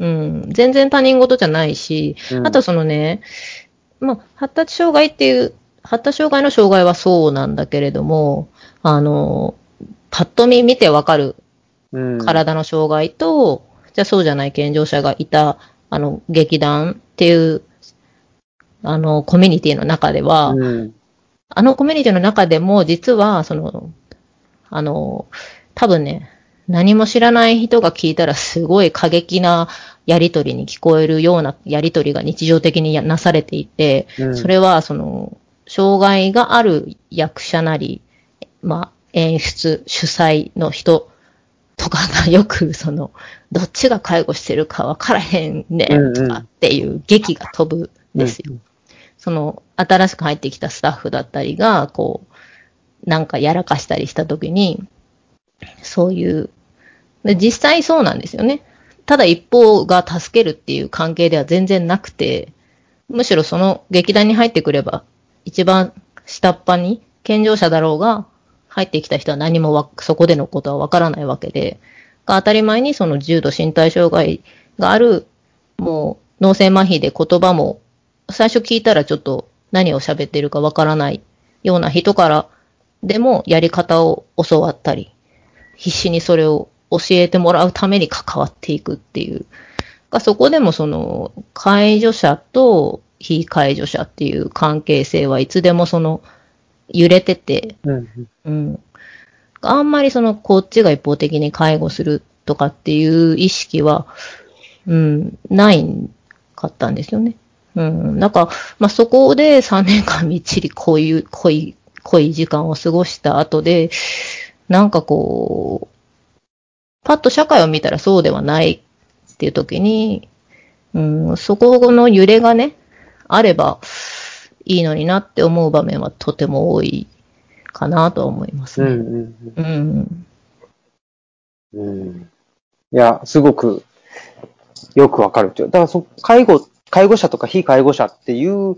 うん、全然他人事じゃないし、うんあとそのね、まあ、発達障害っていう、発達障害の障害はそうなんだけれども、あの、パッと見見てわかるうん、体の障害と、じゃあそうじゃない健常者がいた、あの、劇団っていう、あの、コミュニティの中では、うん。あのコミュニティの中でも、実は、その、あの、多分ね、何も知らない人が聞いたらすごい過激なやりとりに聞こえるようなやりとりが日常的にやなされていて、うんそれは、その、障害がある役者なり、まあ、演出、主催の人とかがよく、[laughs] その、どっちが介護してるかわからへんねうんうんとかっていう劇が飛ぶんですよ。その、新しく入ってきたスタッフだったりが、こう、なんかやらかしたりしたときに、そういう、で実際そうなんですよね。ただ一方が助けるっていう関係では全然なくて、むしろその劇団に入ってくれば、一番下っ端に健常者だろうが、入ってきた人は何もわそこでのことはわからないわけで、当たり前にその重度身体障害がある、もう脳性麻痺で言葉も最初聞いたらちょっと何を喋ってるかわからないような人からでもやり方を教わったり、必死にそれを教えてもらうために関わっていくっていう。がそこでもその介助者と非介助者っていう関係性はいつでもその揺れてて、うん。うん。あんまりそのこっちが一方的に介護するとかっていう意識は、うん、ないかったんですよね。うん。なんか、まあ、そこで3年間みっちりこういう濃い、濃い時間を過ごした後で、なんかこう、パッと社会を見たらそうではないっていう時に、うん、そこの揺れがね、あればいいのになって思う場面はとても多いかなとは思いますね。うん。うん。うん。うん。いや、すごくよくわかるっていう。だからそ、介護、介護者とか非介護者っていう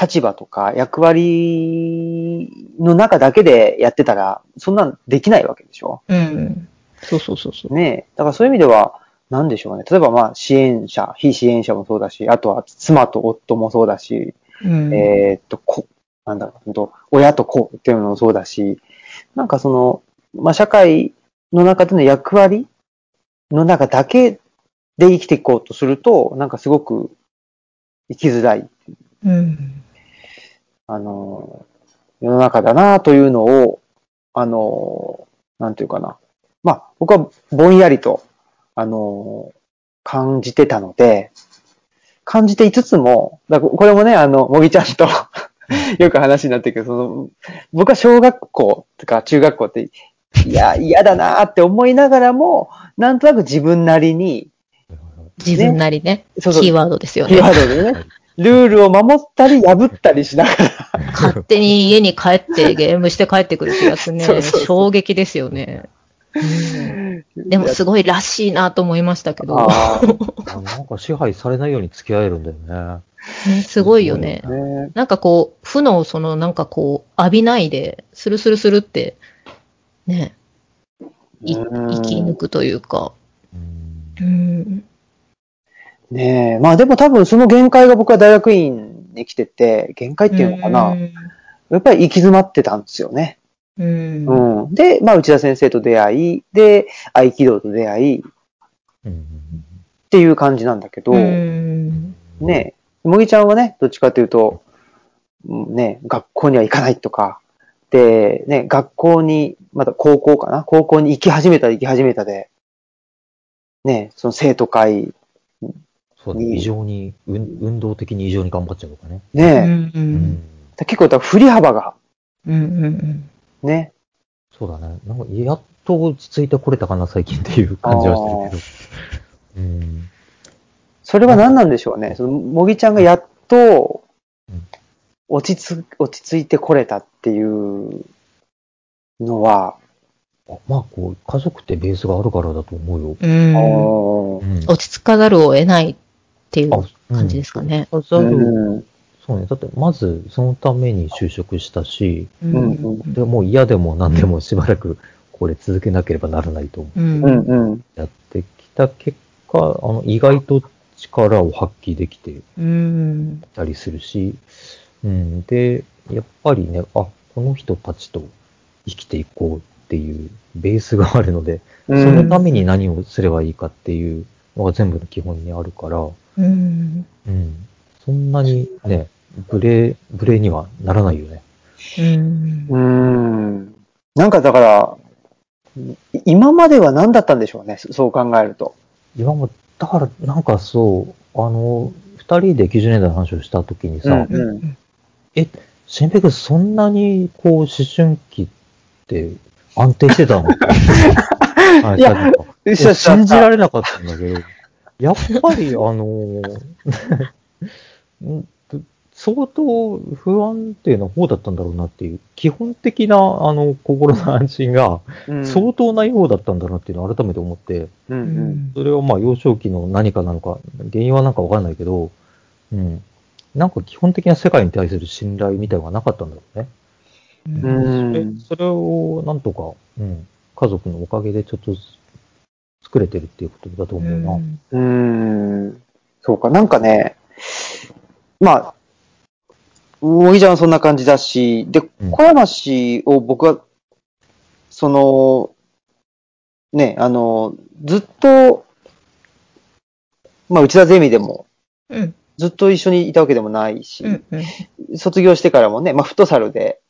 立場とか役割の中だけでやってたら、そんなんできないわけでしょ？うん。そうそうそうそう。ねえ。だからそういう意味では、なんでしょうね。例えばまあ支援者、非支援者もそうだし、あとは妻と夫もそうだし、うん。えーっと、こ、なんだろう、親と子っていうのもそうだし、なんかその、まあ、社会の中での役割の中だけで生きていこうとすると、なんかすごく生きづらい、うん。あの、世の中だなというのを、あの、なんていうかな。まあ、僕はぼんやりと、あの、感じてたので、感じていつつも、だこれもね、あの、もぎちゃんとよく話になってるけど、その、僕は小学校とか中学校って、いや、嫌だなって思いながらも、なんとなく自分なりに、自分なりね。そうそうキーワードですよキーね。ワードでね、ルールを守ったり破ったりしながら、勝手に家に帰ってゲームして帰ってくるってやつね [laughs] そうそうそう。衝撃ですよね。う [laughs] んでもすごいらしいなと思いましたけど、ああなんか支配されないように付き合えるんだよね。ねすごいよねなんかこう、負のそのなんかこう、浴びないで、スルスルスルって、ね、いうん生き抜くというか、うんうん。ねえ。まあでも多分その限界が僕は大学院に来てて、限界っていうのかな。うんやっぱり行き詰まってたんですよね。うん。うん。で、まあ内田先生と出会い、で、合気道と出会いっうんていう感じなんだけど、うん。ねえ。もぎちゃんはね、どっちかというと、うんね、学校には行かないとか、で、ね、学校に、まだ高校かな？高校に行き始めたら行き始めたで、ね、その生徒会、そうだね。異常に、運運動的に異常に頑張っちゃうとかね。うね、ん。う。うん結構だ振り幅が、うん。うん。ね、そうだね。なんか、やっと落ち着いてこれたかな、最近っていう感じはしてるけど。うん。それは何なんでしょうね。その、もぎちゃんがやっとうん、落ち着、落ち着いてこれたっていうのは、あまあ、こう、家族ってベースがあるからだと思うよ。うん。あうん落ち着かざるを得ないっていうあ感じですかね。うん。ざるうんそそうね。だって、まず、そのために就職したし、ううんうんでもう嫌でも何でもしばらくこれ続けなければならないと思ううんうんうん。やってきた結果、あの、意外と力を発揮できて。たりするし、うん。で、やっぱりね、あ、この人たちと生きていこうっていうベースがあるので、うんそのために何をすればいいかっていうのが全部の基本にあるから、うん。うん。そんなにね、ブレ、ブレにはならないよね。うん。うーん。なんかだから、い今までは何だったんでしょうね、そそう考えると。今も、だから、なんかそう、あの、二人で90年代の話をしたときにさ、うんうん。え、新平君そんなに、こう、思春期って安定してたの？[laughs] いや信じられなかったんだけど、やっぱり、あの、ん相当不安定な方だったんだろうなっていう、基本的な、あの、心の安心がうん相当なようだったんだなっていうのを改めて思って、うんうん。それはまあ幼少期の何かなのか、原因はなんかわかんないけど、うん。なんか基本的な世界に対する信頼みたいなのがなかったんだろうね。ううん。ん。それそれをなんとか、うん、家族のおかげでちょっと作れてるっていうことだと思うな。うーん。そうか、なんかね、まあ、もぎちゃんはそんな感じだし、で、うん小山氏を僕は、その、ね、あの、ずっと、まあ、内田ゼミでも、うん。ずっと一緒にいたわけでもないし、うん。卒業してからもね、まあ、フットサルで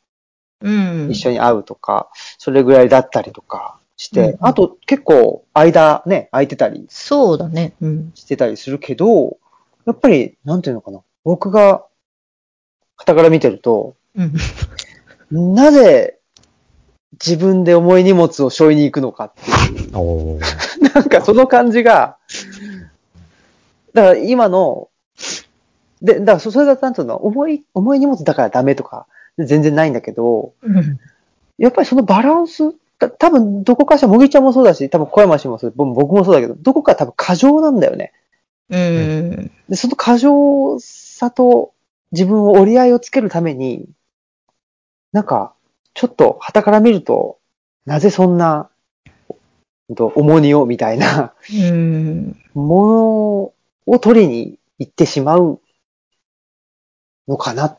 うん。一緒に会うとか、それぐらいだったりとかして、うんあと結構間ね、空いてたりそうだね。うん。してたりするけど、やっぱり、なんていうのかな。僕が、傍から見てると、うん。なぜ自分で重い荷物を背負いに行くのかっていう、[laughs] なんかその感じが、だから今の、で、だからそそれがなんていうの、重い、重い荷物だからダメとか、全然ないんだけど、うん。やっぱりそのバランス、た多分どこかしら、もぎちゃんもそうだし、多分小山氏もそう、僕僕もそうだけど、どこか多分過剰なんだよね。うん。で、その過剰さと自分を折り合いをつけるために、なんか、ちょっと旗から見ると、なぜそんな、と重荷をみたいなうん。ものを取りに行ってしまうのかな。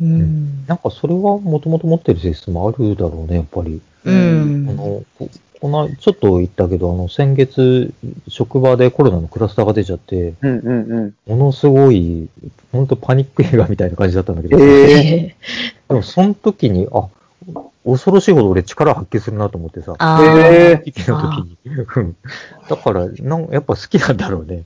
うん。なんかそれはもともと持ってる性質もあるだろうね、やっぱり。うんあの、ここの、ちょっと言ったけど、あの、先月、職場でコロナのクラスターが出ちゃって、うんうんうん。ものすごい、本当パニック映画みたいな感じだったんだけど、えええでもその時に、あ、恐ろしいほど俺力発揮するなと思ってさ、あえあ。危機の時に。うんだからなん、やっぱ好きなんだろうね。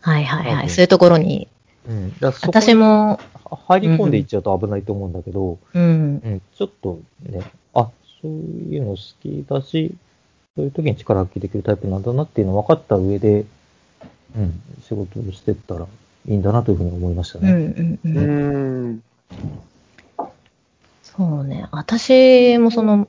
はいはいはい。そういうところに、うん。だ私も、入り込んでいっちゃうと危ないと思うんだけど、うん。うん、ちょっとね、あ、そういうの好きだし、そういう時に力発揮できるタイプなんだなっていうの分かった上で、うん、仕事をしてったらいいんだなというふうに思いましたうんね。うんう。うんん。そうね。私もその、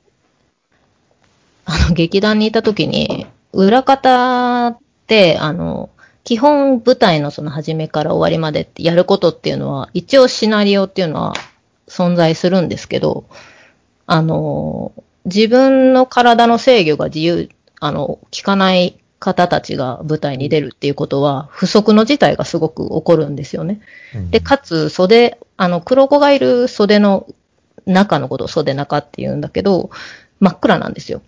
あの、劇団にいた時に、裏方って、あの、基本舞台のその始めから終わりまでってやることっていうのは、一応シナリオっていうのは存在するんですけど、あの、自分の体の制御が自由、あの、効かない方たちが舞台に出るっていうことは、不足の事態がすごく起こるんですよね。うんで、かつ、袖、あの、黒子がいる袖の中のことを袖中って言うんだけど、真っ暗なんですよ。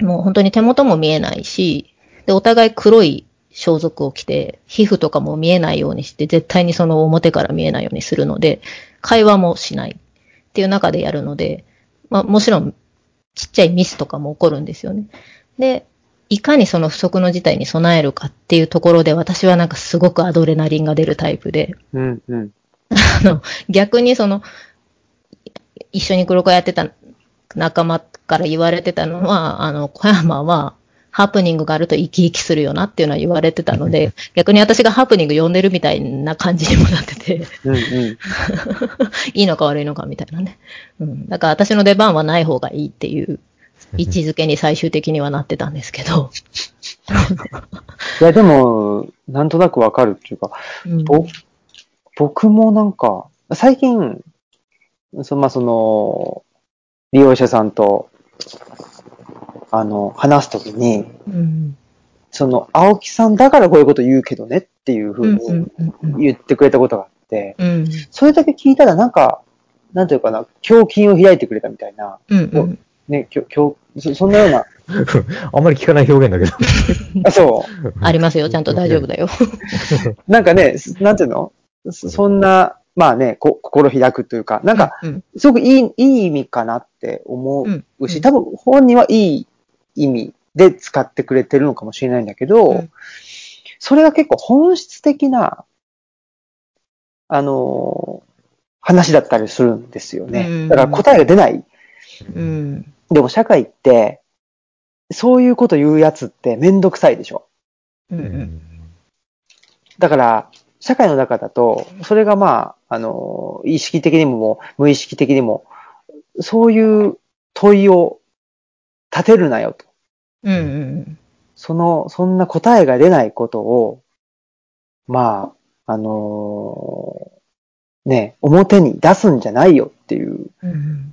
もう本当に手元も見えないし、で、お互い黒い装束を着て、皮膚とかも見えないようにして、絶対にその表から見えないようにするので、会話もしないっていう中でやるので、まあもちろん、ちっちゃいミスとかも起こるんですよね。で、いかにその不測の事態に備えるかっていうところで、私はなんかすごくアドレナリンが出るタイプで、うんうん。あの、逆にその、一緒に黒子やってた仲間から言われてたのは、あの、小山は、ハプニングがあると生き生きするよなっていうのは言われてたので、逆に私がハプニング呼んでるみたいな感じにもなってて、うんうん。[laughs] いいのか悪いのかみたいなね。うん。だから私の出番はない方がいいっていう位置づけに最終的にはなってたんですけど。いや、でも、なんとなくわかるっていうか、うんぼ僕もなんか、最近、そまあ、その、利用者さんと、あの、話すときに、うん。その、青木さんだからこういうこと言うけどねっていうふううんにうんうんうん。言ってくれたことがあって、うん。それだけ聞いたらなんか、なんていうかな、胸筋を開いてくれたみたいな、うんうん。ね、きょ、きょ、そそんなような、[laughs] あんまり聞かない表現だけど。[laughs] あ、そう。ありますよ。ちゃんと大丈夫だよ。[laughs] なんかね、すなんていうの？そそんな、まあね、こ心開くというか、なんか、うん、すごくいい、いい意味かなって思うんうし、うん多分本人はいい意味で使ってくれてるのかもしれないんだけど、うんそれが結構本質的な、あのー話だったりするんですよね。うんだから答えが出ない。うん。でも社会って、そういうこと言うやつってめんどくさいでしょ。うん。うん。だから、社会の中だと、それがまあ、あの、意識的にも無意識的にも、そういう問いを立てるなよと。うん。うん。その、そんな答えが出ないことを、まあ、あのね、表に出すんじゃないよっていう。うん。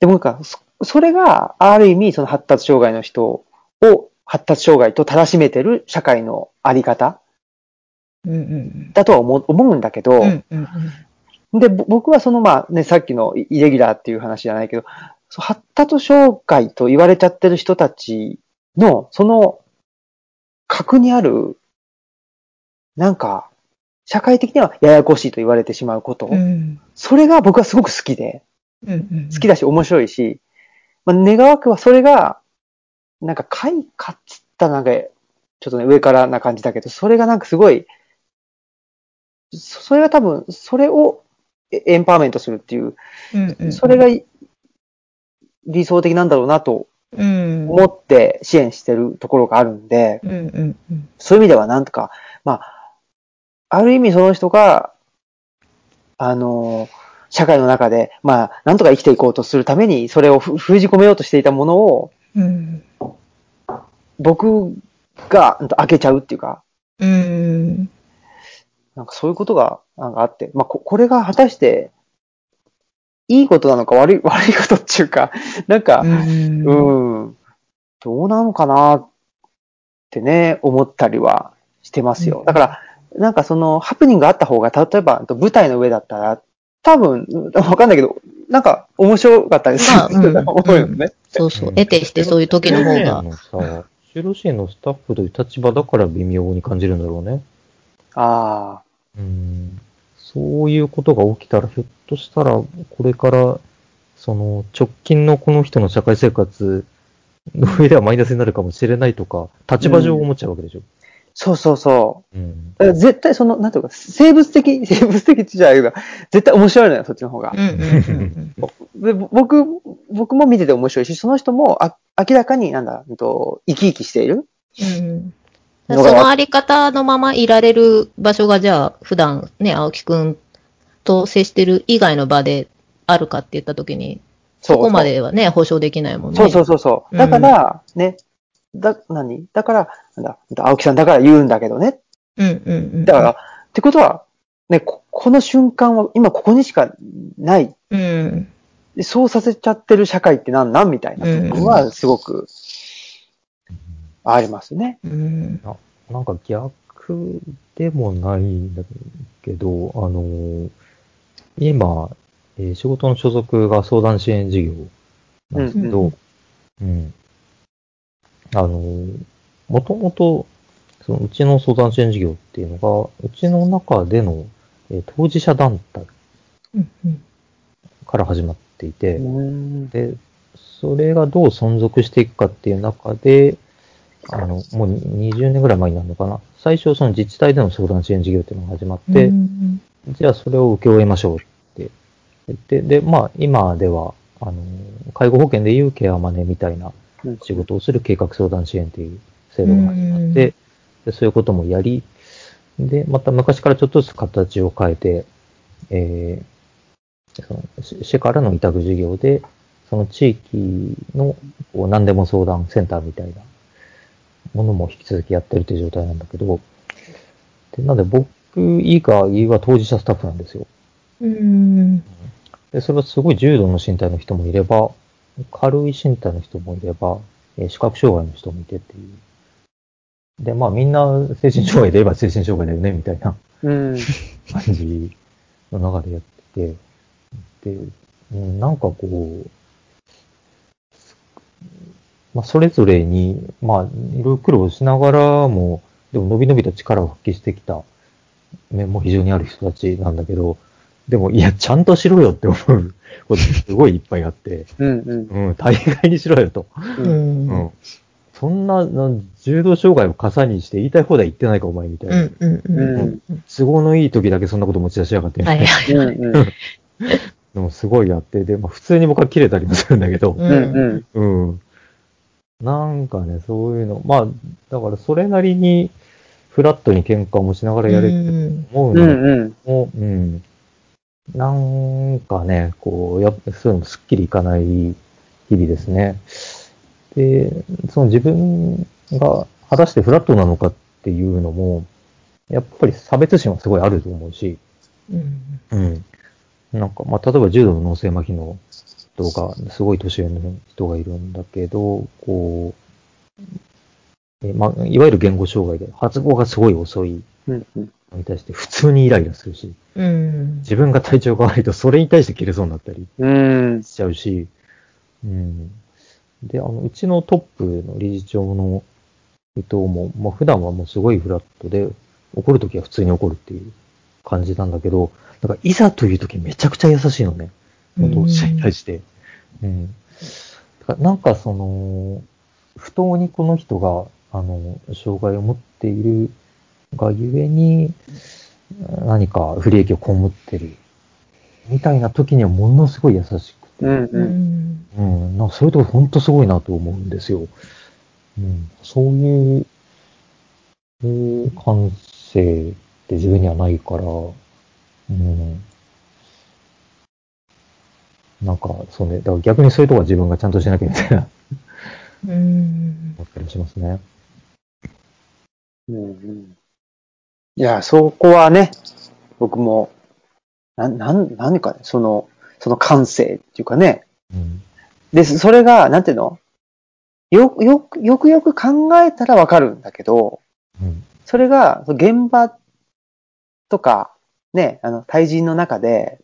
でもなんか、そそれが、ある意味、その発達障害の人を発達障害と正しめてる社会のあり方うん。うん。だとは思う思うんだけど、うん。うん。で、ぼ僕はそのまあね、さっきのイイレギュラーっていう話じゃないけど、発達障害と言われちゃってる人たちの、その、核にある、なんか、社会的にはややこしいと言われてしまうこと、うん。そそれが僕はすごく好きで、うん。好きだし面白いし、まあ、願わくはそれが、なんか快かっつったらなんか、ちょっとね、上からな感じだけど、それがなんかすごい、そそれが多分、それをエエンパワーメントするっていう、うん。うん。それが理想的なんだろうなとうん。思って支援してるところがあるんで、うん。うん。うん。そういう意味ではなんとか、まあ、ある意味その人が、あの、社会の中で、まあ、なんとか生きていこうとするために、それをふ封じ込めようとしていたものを、うん。僕が開けちゃうっていうか、うん。なんかそういうことがなんかあって、まあ、ここれが果たして、いいことなのか悪い、悪いことっていうか、[laughs] なんか、うん。うん、どうなのかなってね、思ったりはしてますよ。だから、なんかその、ハプニングがあった方が、例えば舞台の上だったら、多分、わかんないけど、なんか面白かったりすまあうんると思うよね。そうそう。得てしてそういう時の方が。のさ、就労支援のスタッフという立場だから微妙に感じるんだろうね。ああ、うん。そういうことが起きたら、ひょっとしたら、これから、その、直近のこの人の社会生活の上ではマイナスになるかもしれないとか、立場上思っちゃうわけでしょ？そうそうそう。うん。だから絶対その、なんていうか、生物的、[laughs] 生物的って言っちゃうけど、絶対面白いのよ、そっちの方がう。ん。うん。で僕、僕も見てて面白いし、その人もあ明らかになんだ、うんと生き生きしている。うん。そのあり方のままいられる場所がじゃあ、普段ね、青木くんと接してる以外の場であるかって言った時に、そこまではね、保証できないもんね。そうそうそうそう。うんだから、ね、だ、何？だから、なんだ、青木さんだから言うんだけどね。うんうんうん。だから、ってことは、ね、ここの瞬間は今ここにしかない。うん。でそうさせちゃってる社会ってなんなんみたいなうん部分はすごくありますね。うん。なんか逆でもないんだけど、あの、今、えー仕事の所属が相談支援事業なんですけど、うん、あの、もともと、そのうちの相談支援事業っていうのが、うちの中での、えー当事者団体うんうん。から始まっていて、うんで、それがどう存続していくかっていう中で、あの、もうに20年ぐらい前になるのかな。最初その自治体での相談支援事業っていうのが始まって、うんじゃあそれを請け負いましょうって。言って、で、まあ今では、あの、介護保険でいうケアマネみたいなうん。仕事をする計画相談支援っていう制度が始まって、でそういうこともやり、で、また昔からちょっとずつ形を変えて、えー、その市市からの委託事業で、その地域のこう何でも相談センターみたいなものも引き続きやってるという状態なんだけど、でなので僕僕以外は当事者スタッフなんですよ。うん。で、それはすごい重度の身体の人もいれば、軽い身体の人もいれば、えー視覚障害の人もいてっていう。で、まあみんな精神障害で言えば精神障害だよね、みたいなうん。感じの中でやってて、で、うんなんかこう、まあそれぞれに、まあいろいろ苦労しながらも、でも伸び伸びと力を発揮してきた面も非常にある人たちなんだけど、でもいや、ちゃんとしろよって思う [laughs] ことすごいいっぱいあって、うん。うん。うん、大概にしろよと。う。うんん。そんな、なん重度障害を傘にして言いたい放題言ってないか、お前みたいな。うん。うん。うん。都合のいい時だけそんなこと持ち出しやがってはいはい。うん。うん。[laughs] のもすごいあって、で、まあ普通に僕は切れたりもするんだけど、うん。うん。うん。なんかね、そういうの、まあ、だからそれなりにフラットに喧嘩もしながらやれてると思うんうだけどん。も、うん。なんかね、こう、やっぱそういうのもすっきりいかない日々ですね。で、その自分が果たしてフラットなのかっていうのも、やっぱり差別心はすごいあると思うし、うん。うん。なんか、まあ、例えば重度の脳性麻痺の人が、すごい年上の人がいるんだけど、こう、えまあ、いわゆる言語障害で発語がすごい遅いに対して普通にイライラするし、うん。自分が体調が悪いとそれに対して切れそうになったりうん。しちゃうし、うん。で、あの、うちのトップの理事長の伊藤も、まあ普段はもうすごいフラットで、怒るときは普通に怒るっていう感じなんだけど、だからいざというときめちゃくちゃ優しいのね。同志に対して。うん。だからなんかその、不当にこの人が、あの、障害を持っているがゆえに、何か不利益を被ってる。みたいな時にはものすごい優しくて。うん。ううん。ん。うん。なんかそういうとこ本当すごいなと思うんですよ。うん。そういう、そういう感性って自分にはないから、うん。なんか、そうね。だから逆にそういうとこは自分がちゃんとしなきゃみたいな、うん。思ったりしますね。うん。いや、そこはね、僕も、なん、なん、何かね、その、その感性っていうかね。うん。で、それが、なんていうの？よ、よく、よくよく考えたらわかるんだけど、うん。それが、現場とか、ね、あの、対人の中で、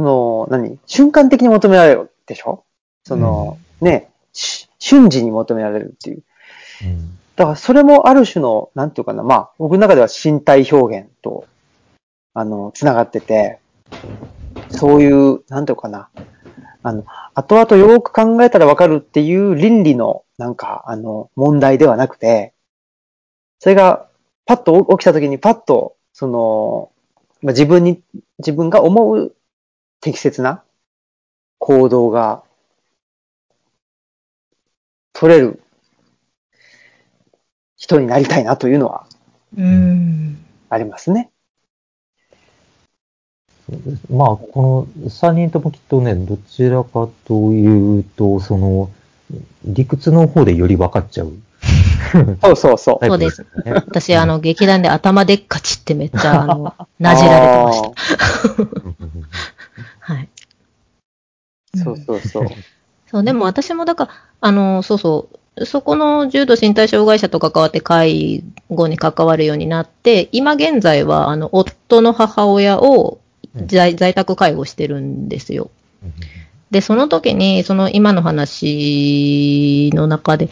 その、何？瞬間的に求められるでしょ？その、ね、し瞬時に求められるっていう。うん。だからそれもある種の、なんていうかな、まあ、僕の中では身体表現と、あの、つながってて、そういう、なんていうかな、あの、後々よく考えたらわかるっていう倫理の、なんか、あの、問題ではなくて、それが、パッと起きた時にパッと、その、まあ、自分に、自分が思う適切な行動が取れる人になりたいなというのはうん。ありますね。そうですまあ、この3人ともきっとね、どちらかというと、その、理屈の方でより分かっちゃう [laughs] そうそうそう。そうです。私、あの、劇団で頭でっかちってめっちゃ、あの、[laughs] [laughs] なじられてました。はい。そうそうそう。そう、でも私もだから、あの、そうそう、そこの重度身体障害者と関わって介護に関わるようになって、今現在は、あの、夫の母親を在在宅介護してるんですよ。で、その時に、その今の話の中で、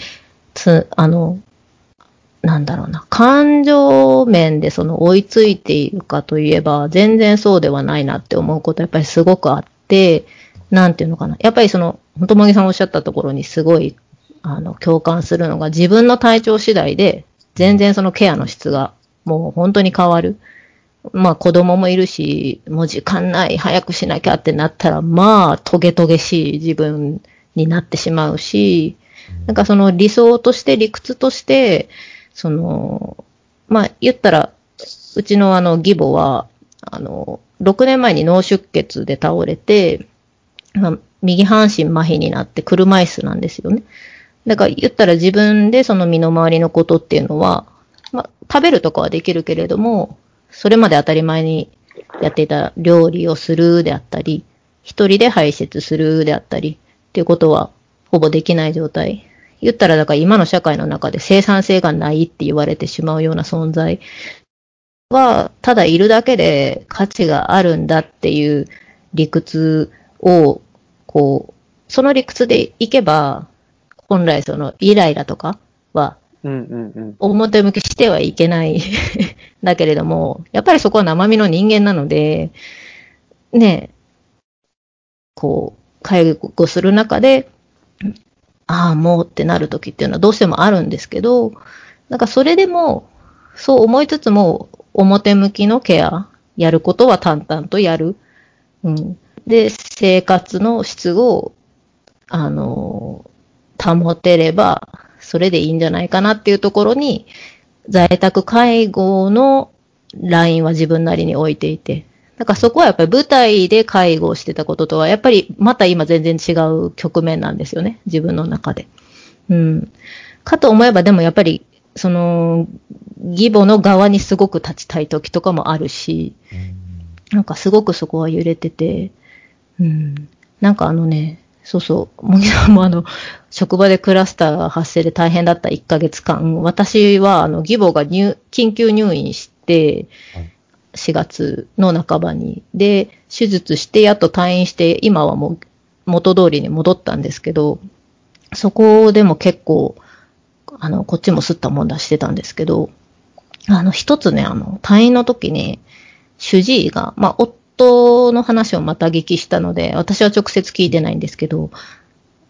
つ、あの、なんだろうな、感情面でその追いついているかといえば、全然そうではないなって思うことやっぱりすごくあって、なんていうのかな。やっぱりその、本もぎさんおっしゃったところにすごい、あの、共感するのが自分の体調次第で、全然そのケアの質がもう本当に変わる。まあ子供もいるし、もう時間ない、早くしなきゃってなったら、まあトゲトゲしい自分になってしまうし、なんかその理想として理屈として、その、まあ言ったら、うちのあの義母は、あの、6年前に脳出血で倒れて、まあ右半身麻痺になって車椅子なんですよね。だから言ったら自分でその身の回りのことっていうのは、まあ食べるとかはできるけれども、それまで当たり前にやっていた料理をするであったり、一人で排泄するであったり、っていうことはほぼできない状態。言ったらだから今の社会の中で生産性がないって言われてしまうような存在。は、ただいるだけで価値があるんだっていう理屈を、こう、その理屈でいけば、本来そのイライラとかは、表向きしてはいけない。[laughs] だけれども、やっぱりそこは生身の人間なので、ね、こう、介護する中で、ああ、もうってなる時っていうのはどうしてもあるんですけど、なんかそれでも、そう思いつつも、表向きのケア、やることは淡々とやる。うん。で、生活の質を、あの、保てれば、それでいいんじゃないかなっていうところに、在宅介護のラインは自分なりに置いていて、だからそこはやっぱり舞台で介護をしてたこととは、やっぱりまた今全然違う局面なんですよね。自分の中で。うん。かと思えばでもやっぱり、その、義母の側にすごく立ちたい時とかもあるし、なんかすごくそこは揺れてて、うん。なんかあのね、そうそう、もぎさんもあの、職場でクラスターが発生で大変だった1ヶ月間、私はあの、義母が入緊急入院して、はい4月の半ばに。で、手術してやっと退院して、今はもう元通りに戻ったんですけど、そこでも結構、あの、こっちも吸ったもんだしてたんですけど、あの、一つね、あの、退院の時に、主治医が、まあ、夫の話をまた聞きしたので、私は直接聞いてないんですけど、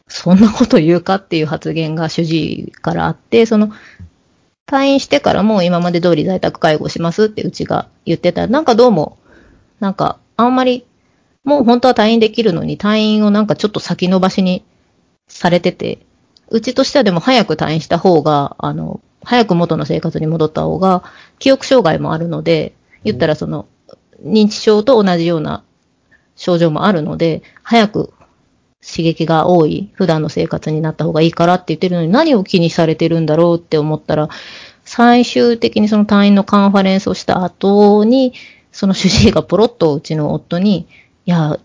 そんなこと言うかっていう発言が主治医からあって、その、退院してからもう今まで通り在宅介護しますってうちが言ってた。ら、なんかどうも、なんかあんまり、もう本当は退院できるのに退院をなんかちょっと先延ばしにされてて、うちとしてはでも早く退院した方が、あの、早く元の生活に戻った方が、記憶障害もあるので、言ったらその、認知症と同じような症状もあるので、早く刺激が多い普段の生活になった方がいいからって言ってるのに何を気にされてるんだろうって思ったら、最終的にその隊員のカンファレンスをした後に、その主治医がポロッとうちの夫に、いや、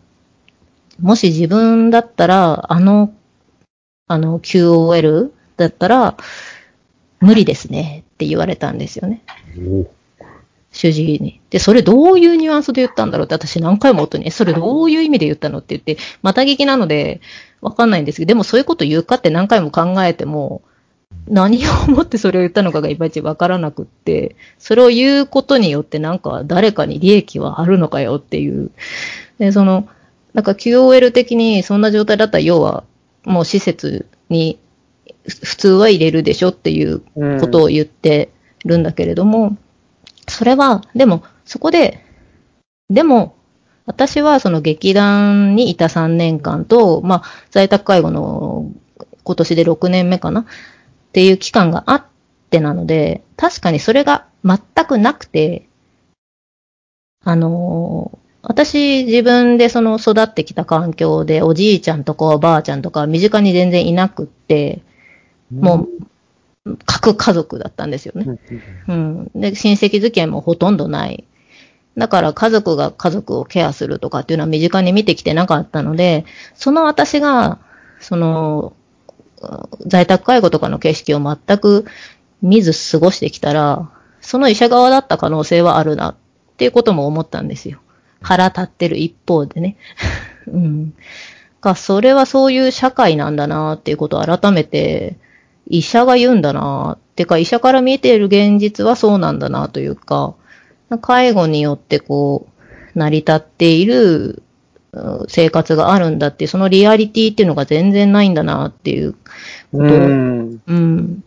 もし自分だったら、あの、あの QOL だったら、無理ですねって言われたんですよね。主治医に。で、それどういうニュアンスで言ったんだろうって私何回も夫に、それどういう意味で言ったのって言って、また聞きなのでわかんないんですけど、でもそういうこと言うかって何回も考えても、何を思ってそれを言ったのかがいまいちわからなくって、それを言うことによってなんか誰かに利益はあるのかよっていう。で、その、なんか QOL 的にそんな状態だったら要はもう施設に普通は入れるでしょっていうことを言ってるんだけれども、それは、でも、そこで、でも、私はその劇団にいた3年間と、まあ、在宅介護の今年で6年目かなっていう期間があってなので、確かにそれが全くなくて、あの私自分でその育ってきた環境でおじいちゃんとかおばあちゃんとか身近に全然いなくって、もう核家族だったんですよね。うん。で、親戚付き合いもほとんどない。だから家族が家族をケアするとかっていうのは身近に見てきてなかったので、その私が、その、在宅介護とかの景色を全く見ず過ごしてきたら、その医者側だった可能性はあるなっていうことも思ったんですよ。腹立ってる一方でね。[laughs] うん。か、それはそういう社会なんだなっていうことを改めて医者が言うんだな。ってか、医者から見ている現実はそうなんだなというか、介護によってこう、成り立っている生活があるんだってそのリアリティっていうのが全然ないんだなっていうことを、うん。うん、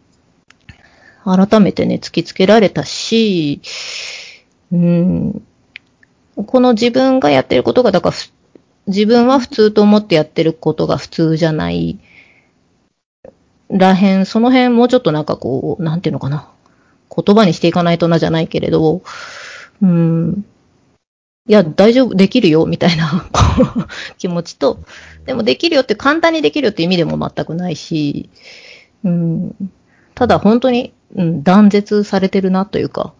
改めてね、突きつけられたし、うん、この自分がやってることが、だから、自分は普通と思ってやってることが普通じゃない。らへん、その辺もうちょっとなんかこう、なんていうのかな。言葉にしていかないとなじゃないけれど、うん。いや、大丈夫、できるよ、みたいな [laughs] 気持ちと、でもできるよって簡単にできるよって意味でも全くないし、うん。ただ本当に、うん、断絶されてるなというか、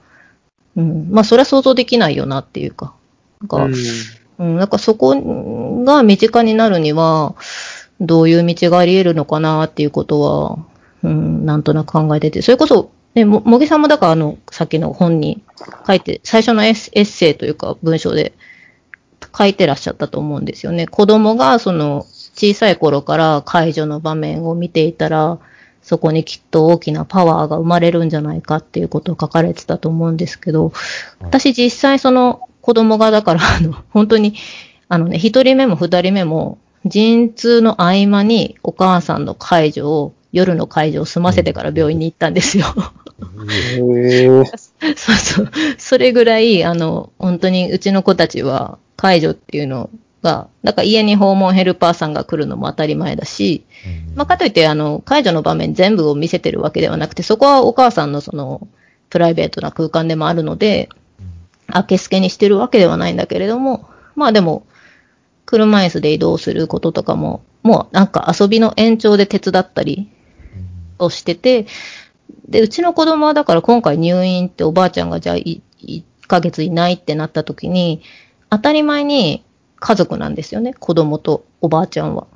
うん。まあ、それは想像できないよなっていうか。なんか、うん、なんかそこが身近になるには、どういう道があり得るのかなっていうことは、うん、なんとなく考えてて、それこそ、ね、も、もぎさんもだからあの、さっきの本に書いて、最初のエッエッセイというか文章で書いてらっしゃったと思うんですよね。子供がその、小さい頃から解除の場面を見ていたら、そこにきっと大きなパワーが生まれるんじゃないかっていうことを書かれてたと思うんですけど、私実際その子供がだから、あの、本当に、あのね、一人目も二人目も、陣痛の合間にお母さんの介助を、夜の介助を済ませてから病院に行ったんですよ。へー [laughs] そうそう。それぐらい、あの、本当にうちの子たちは介助っていうのが、だから家に訪問ヘルパーさんが来るのも当たり前だし、まあ、かといって、あの、介助の場面全部を見せてるわけではなくて、そこはお母さんのその、プライベートな空間でもあるので、明けすけにしてるわけではないんだけれども、まあでも、車椅子で移動することとかも、もうなんか遊びの延長で手伝ったりをしてて、で、うちの子供はだから今回入院っておばあちゃんがじゃあい1ヶ月いないってなった時に、当たり前に家族なんですよね。子供とおばあちゃんは。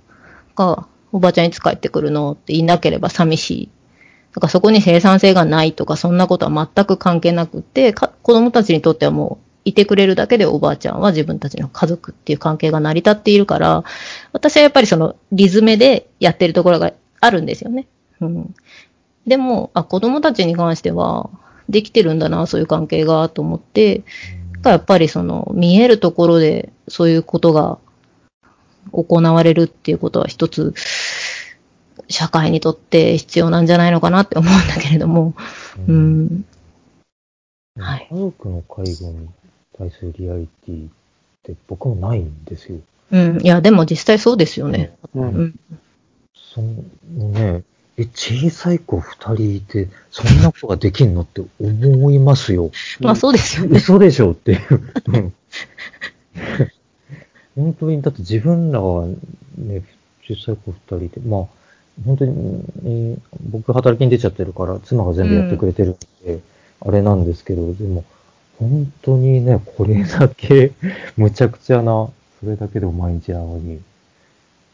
が、おばあちゃんいつ帰ってくるのって言いなければ寂しい。だからそこに生産性がないとかそんなことは全く関係なくって、か子供たちにとってはもういてくれるだけでおばあちゃんは自分たちの家族っていう関係が成り立っているから、私はやっぱりそのリズムでやってるところがあるんですよね。うん。でも、あ、子供たちに関してはできてるんだな、そういう関係が、と思って、やっぱりその見えるところでそういうことが行われるっていうことは一つ社会にとって必要なんじゃないのかなって思うんだけれども、う。ん。はい家族の介護に対するリアリティって僕もないんですよ。うん。いや、でも実際そうですよね。う。うんん。そのね、え、小さい子二人いて、そんなことができんのって思いますよ。[laughs] まあそうですよね。嘘でしょっていう。[laughs] うん本当に、だって自分らはね、小さい子二人で、まあ、本当に、うん僕働きに出ちゃってるから、妻が全部やってくれてるんで、あれなんですけど、でも、本当にね、これだけ、[laughs] むちゃくちゃな、それだけでも毎日なのに、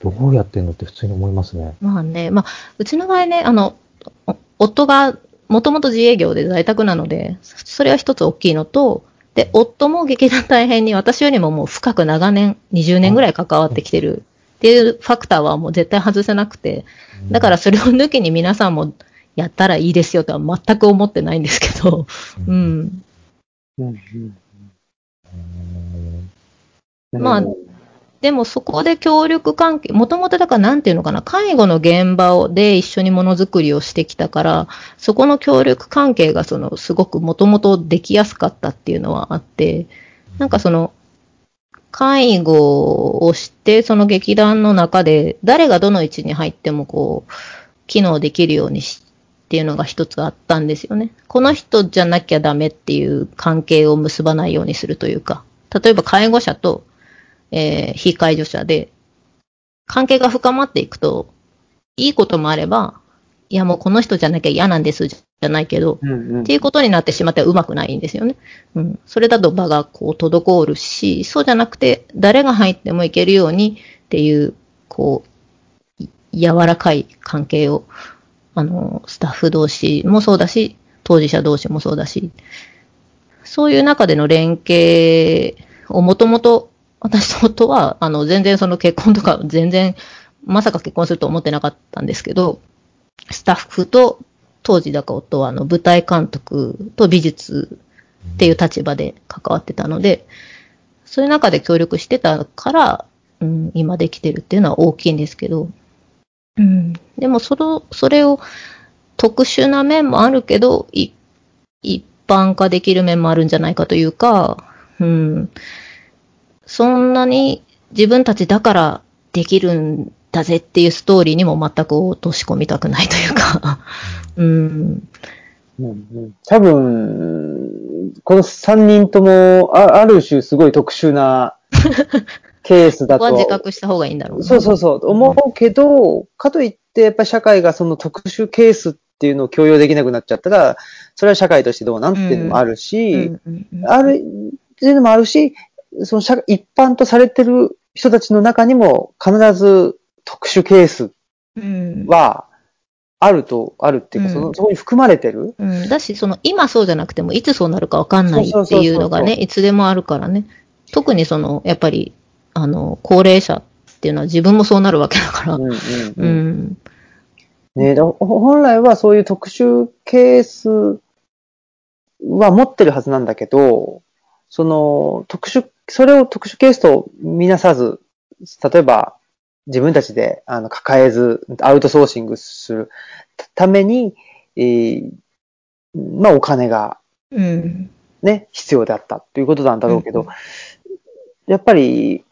どうやってんのって普通に思いますね。まあね、まあ、うちの場合ね、あの、お夫がもともと自営業で在宅なので、それは一つ大きいのと、で、夫も劇団大変に私よりももう深く長年、20年ぐらい関わってきてるっていうファクターはもう絶対外せなくて、だからそれを抜きに皆さんもやったらいいですよとは全く思ってないんですけど、う。ん。うんうんまあでもそこで協力関係、もともとだからなんていうのかな、介護の現場をで一緒にものづくりをしてきたから、そこの協力関係がそのすごくもともとできやすかったっていうのはあって、なんかその、介護をして、その劇団の中で誰がどの位置に入ってもこう、機能できるようにしっていうのが一つあったんですよね。この人じゃなきゃダメっていう関係を結ばないようにするというか、例えば介護者とえー非介助者で、関係が深まっていくと、いいこともあれば、いやもうこの人じゃなきゃ嫌なんですじゃないけど、うんうんっていうことになってしまってはうまくないんですよね。うん。それだと場がこう滞るし、そうじゃなくて、誰が入ってもいけるようにっていう、こう、い柔らかい関係を、あの、スタッフ同士もそうだし、当事者同士もそうだし、そういう中での連携をもともと、私と夫は、あの、全然その結婚とか、全然、まさか結婚すると思ってなかったんですけど、スタッフと、当時だか夫は、あの、舞台監督と美術っていう立場で関わってたので、そういう中で協力してたから、うん、今できてるっていうのは大きいんですけど、うん、でもその、それを特殊な面もあるけど、い一般化できる面もあるんじゃないかというか、うん、そんなに自分たちだからできるんだぜっていうストーリーにも全く落とし込みたくないというか、うん、うん。うん。多分、この三人とも、あある種すごい特殊なケースだそこは自と。覚した方がいいんだろうな。そうそうそう、思うけど、かといって、やっぱり社会がその特殊ケースっっていうのを強要できなくなっちゃったら、それは社会としてどうなんっていうのもあるし、ある、っていうのもあるし、その社一般とされてる人たちの中にも必ず特殊ケースはあると、あるっていうか、その、そこに含まれてる？うん。だし、その、今そうじゃなくても、いつそうなるかわかんないっていうのがね、いつでもあるからね。特にその、やっぱり、あの、高齢者っていうのは自分もそうなるわけだから。うん、うん、うん。ね本来はそういう特殊ケースは持ってるはずなんだけど、その、特殊、それを特殊ケースとみなさず、例えば、自分たちであの抱えず、アウトソーシングするために、えー、まあお金が、ね、うん、必要であったということなんだろうけど、うん、やっぱり、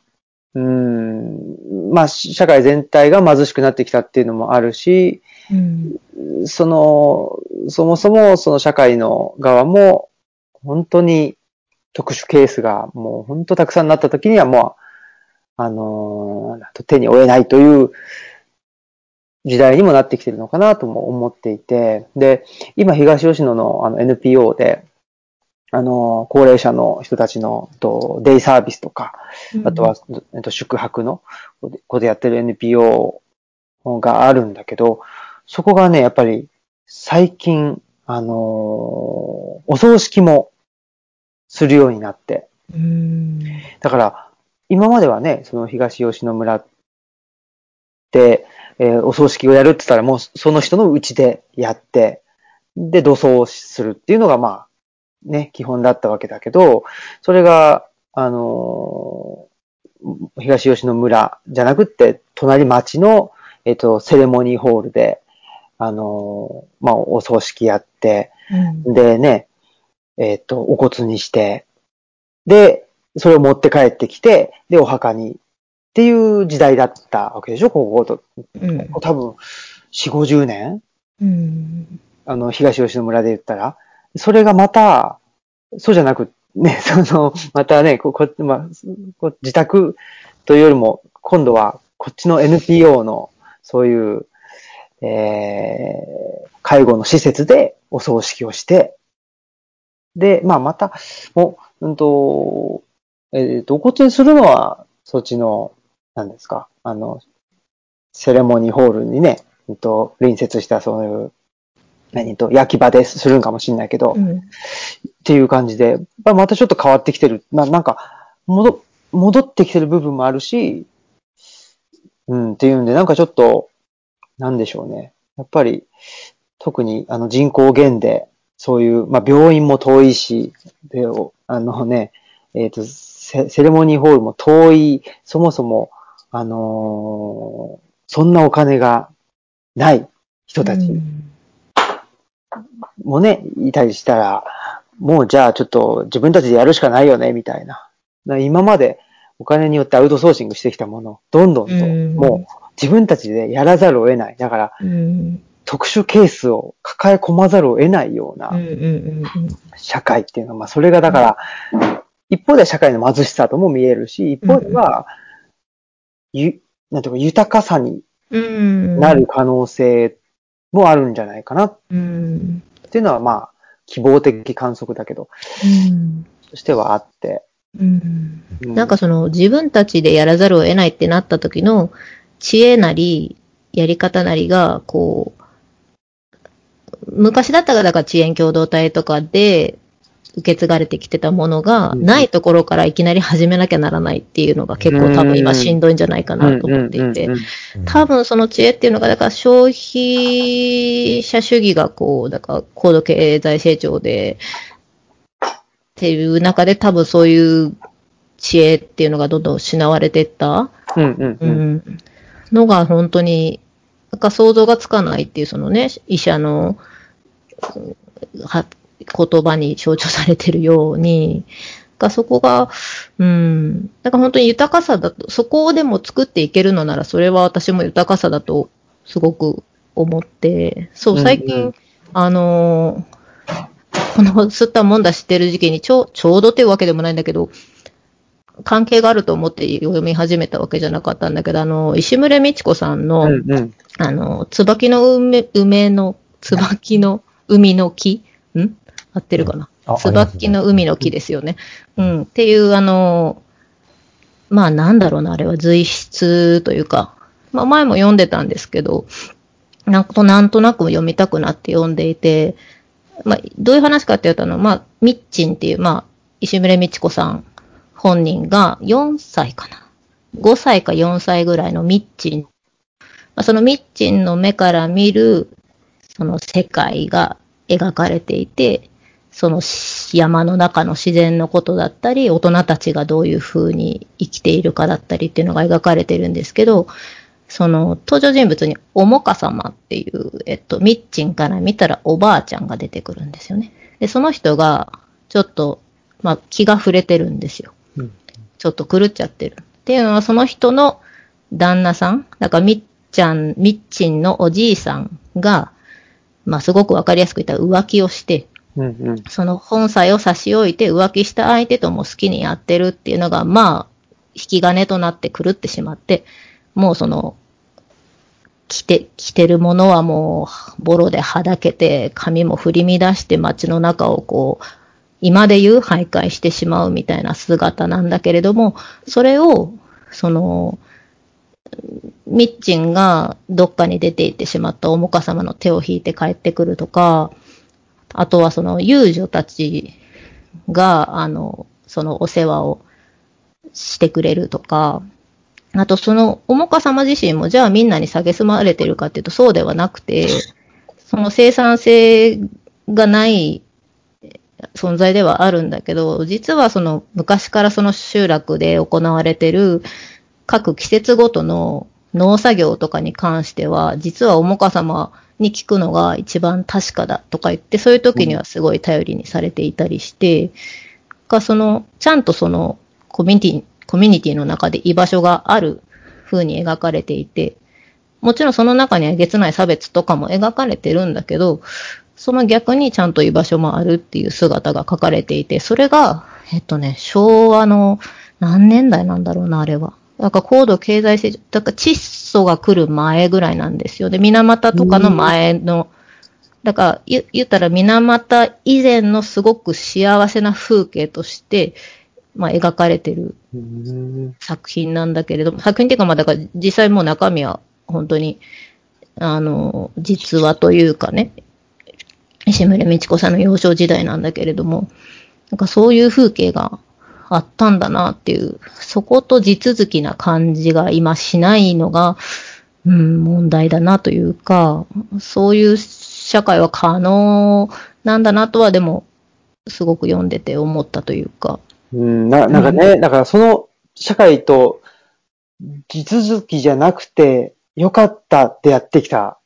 うん、まあ社会全体が貧しくなってきたっていうのもあるし、うん、その、そもそもその社会の側も、本当に特殊ケースがもう本当たくさんなった時にはもう、あのー、手に負えないという時代にもなってきてるのかなとも思っていて、で、今東吉野のあの NPO で、あの、高齢者の人たちのとデイサービスとか、あとは、えっと、宿泊のことやってる NPO があるんだけど、そこがね、やっぱり最近、あのー、お葬式もするようになって。だから、今まではね、その東吉野村で、えー、お葬式をやるって言ったらもうその人のうちでやって、で、土葬するっていうのがまあ、ね、基本だったわけだけど、それが、あのー、東吉野村じゃなくって、隣町の、えっ、ー、と、セレモニーホールで、あのー、まあ、お葬式やって、うん、でね、えっ、と、お骨にして、で、それを持って帰ってきて、で、お墓にっていう時代だったわけでしょ、ここと。うん、多分、4、50年、うん、あの、東吉野村で言ったら。それがまた、そうじゃなく、ね、[laughs] その、またね、ここまあ、こ自宅というよりも、今度はこっちの NPO の、そういう、えー、介護の施設でお葬式をして、で、まあまた、もう、んと、えっ、ー、と、お骨にするのは、そっちの何ですか、あの、セレモニーホールにね、えっと、隣接したそういう、何と、焼き場でするんかもしれないけど、うん、っていう感じで、またちょっと変わってきてる。まあ、なんか、戻、戻ってきてる部分もあるし、うん、っていうんで、なんかちょっと、なんでしょうね。やっぱり、特に、あの、人口減で、そういう、まあ、病院も遠いし、で、あのね、えっ、ー、とセ、セレモニーホールも遠い、そもそも、あのー、そんなお金がない人たちもね、いたりしたら、もうじゃあちょっと自分たちでやるしかないよね、みたいな。今までお金によってアウトソーシングしてきたもの、どんどんと、もう自分たちでやらざるを得ない。だから、特殊ケースを抱え込まざるを得ないような社会っていうのは、まあそれがだから、一方では社会の貧しさとも見えるし、一方では、ゆ、なんていうか、豊かさになる可能性もあるんじゃないかな。っていうのは、まあ、希望的観測だけど、としてはあって。うん、なんかその自分たちでやらざるを得ないってなった時の知恵なり、やり方なりが、こう、昔だったらだから遅延共同体とかで、受け継がれてきてたものが、ないところからいきなり始めなきゃならないっていうのが結構多分今しんどいんじゃないかなと思っていて、多分その知恵っていうのが、だから消費者主義がこう、だから高度経済成長で、っていう中で多分そういう知恵っていうのがどんどん失われていった、のが本当に、なんか想像がつかないっていうそのね、医者の、言葉に象徴されてるように、がそこが、うん、だから本当に豊かさだと、そこでも作っていけるのなら、それは私も豊かさだとすごく思って、そう、最近、うんうん、あのこの吸ったもんだ知ってる時期にちょちょうどっていうわけでもないんだけど、関係があると思って読み始めたわけじゃなかったんだけど、あの、石村美智子さんの、うんうん、あの、椿の梅梅の椿の海の木ん？合ってるかな、あ椿の海の木ですよね。うん。っていう、あの、まあなんだろうな、あれは随筆というか、まあ前も読んでたんですけど、なんとなんとなく読みたくなって読んでいて、まあどういう話かっていうと、あの、まあ、ミッチンっていう、まあ、石村美智子さん本人が4歳かな。5歳か4歳ぐらいのミッチン。まあ、そのミッチンの目から見る、その世界が描かれていて、その山の中の自然のことだったり、大人たちがどういうふうに生きているかだったりっていうのが描かれてるんですけど、その登場人物におもか様っていう、えっと、ミッチンから見たらおばあちゃんが出てくるんですよね。で、その人が、ちょっと、まあ、気が触れてるんですよ。うんちょっと狂っちゃってる。っていうのは、その人の旦那さん、だからみっちゃん、みっちんのおじいさんが、まあ、すごくわかりやすく言ったら浮気をして、うんうん。その本妻を差し置いて浮気した相手とも好きにやってるっていうのが、まあ、引き金となって狂ってしまって、もうその、着て、着てるものはもう、ボロではだけて、髪も振り乱して街の中をこう、今で言う徘徊してしまうみたいな姿なんだけれども、それを、その、ミッチンがどっかに出て行ってしまったおもか様の手を引いて帰ってくるとか、あとはその遊女たちが、あの、そのお世話をしてくれるとか、あとそのおもか様自身もじゃあみんなに蔑まれてるかっていうとそうではなくて、その生産性がない存在ではあるんだけど、実はその昔からその集落で行われてる各季節ごとの農作業とかに関しては、実はおもか様に聞くのが一番確かだとか言って、そういう時にはすごい頼りにされていたりして、かその、ちゃんとそのコミュニティ、コミュニティの中で居場所がある風に描かれていて、もちろんその中にはげつない差別とかも描かれてるんだけど、その逆にちゃんと居場所もあるっていう姿が書かれていて、それが、えっとね、昭和の何年代なんだろうな、あれは。なんか高度経済成長、だから窒素が来る前ぐらいなんですよ。で、水俣とかの前の、だから言言ったら水俣以前のすごく幸せな風景として、まあ描かれてるうん作品なんだけれども、作品っていうかまあだから実際もう中身は本当に、あの、実話というかね、石村美智子さんの幼少時代なんだけれども、なんかそういう風景があったんだなっていう、そこと地続きな感じが今しないのが、うん、問題だなというか、そういう社会は可能なんだなとはでも、すごく読んでて思ったというか、うん、ななんかね、だからその社会と地続きじゃなくて、よかったってやってきた。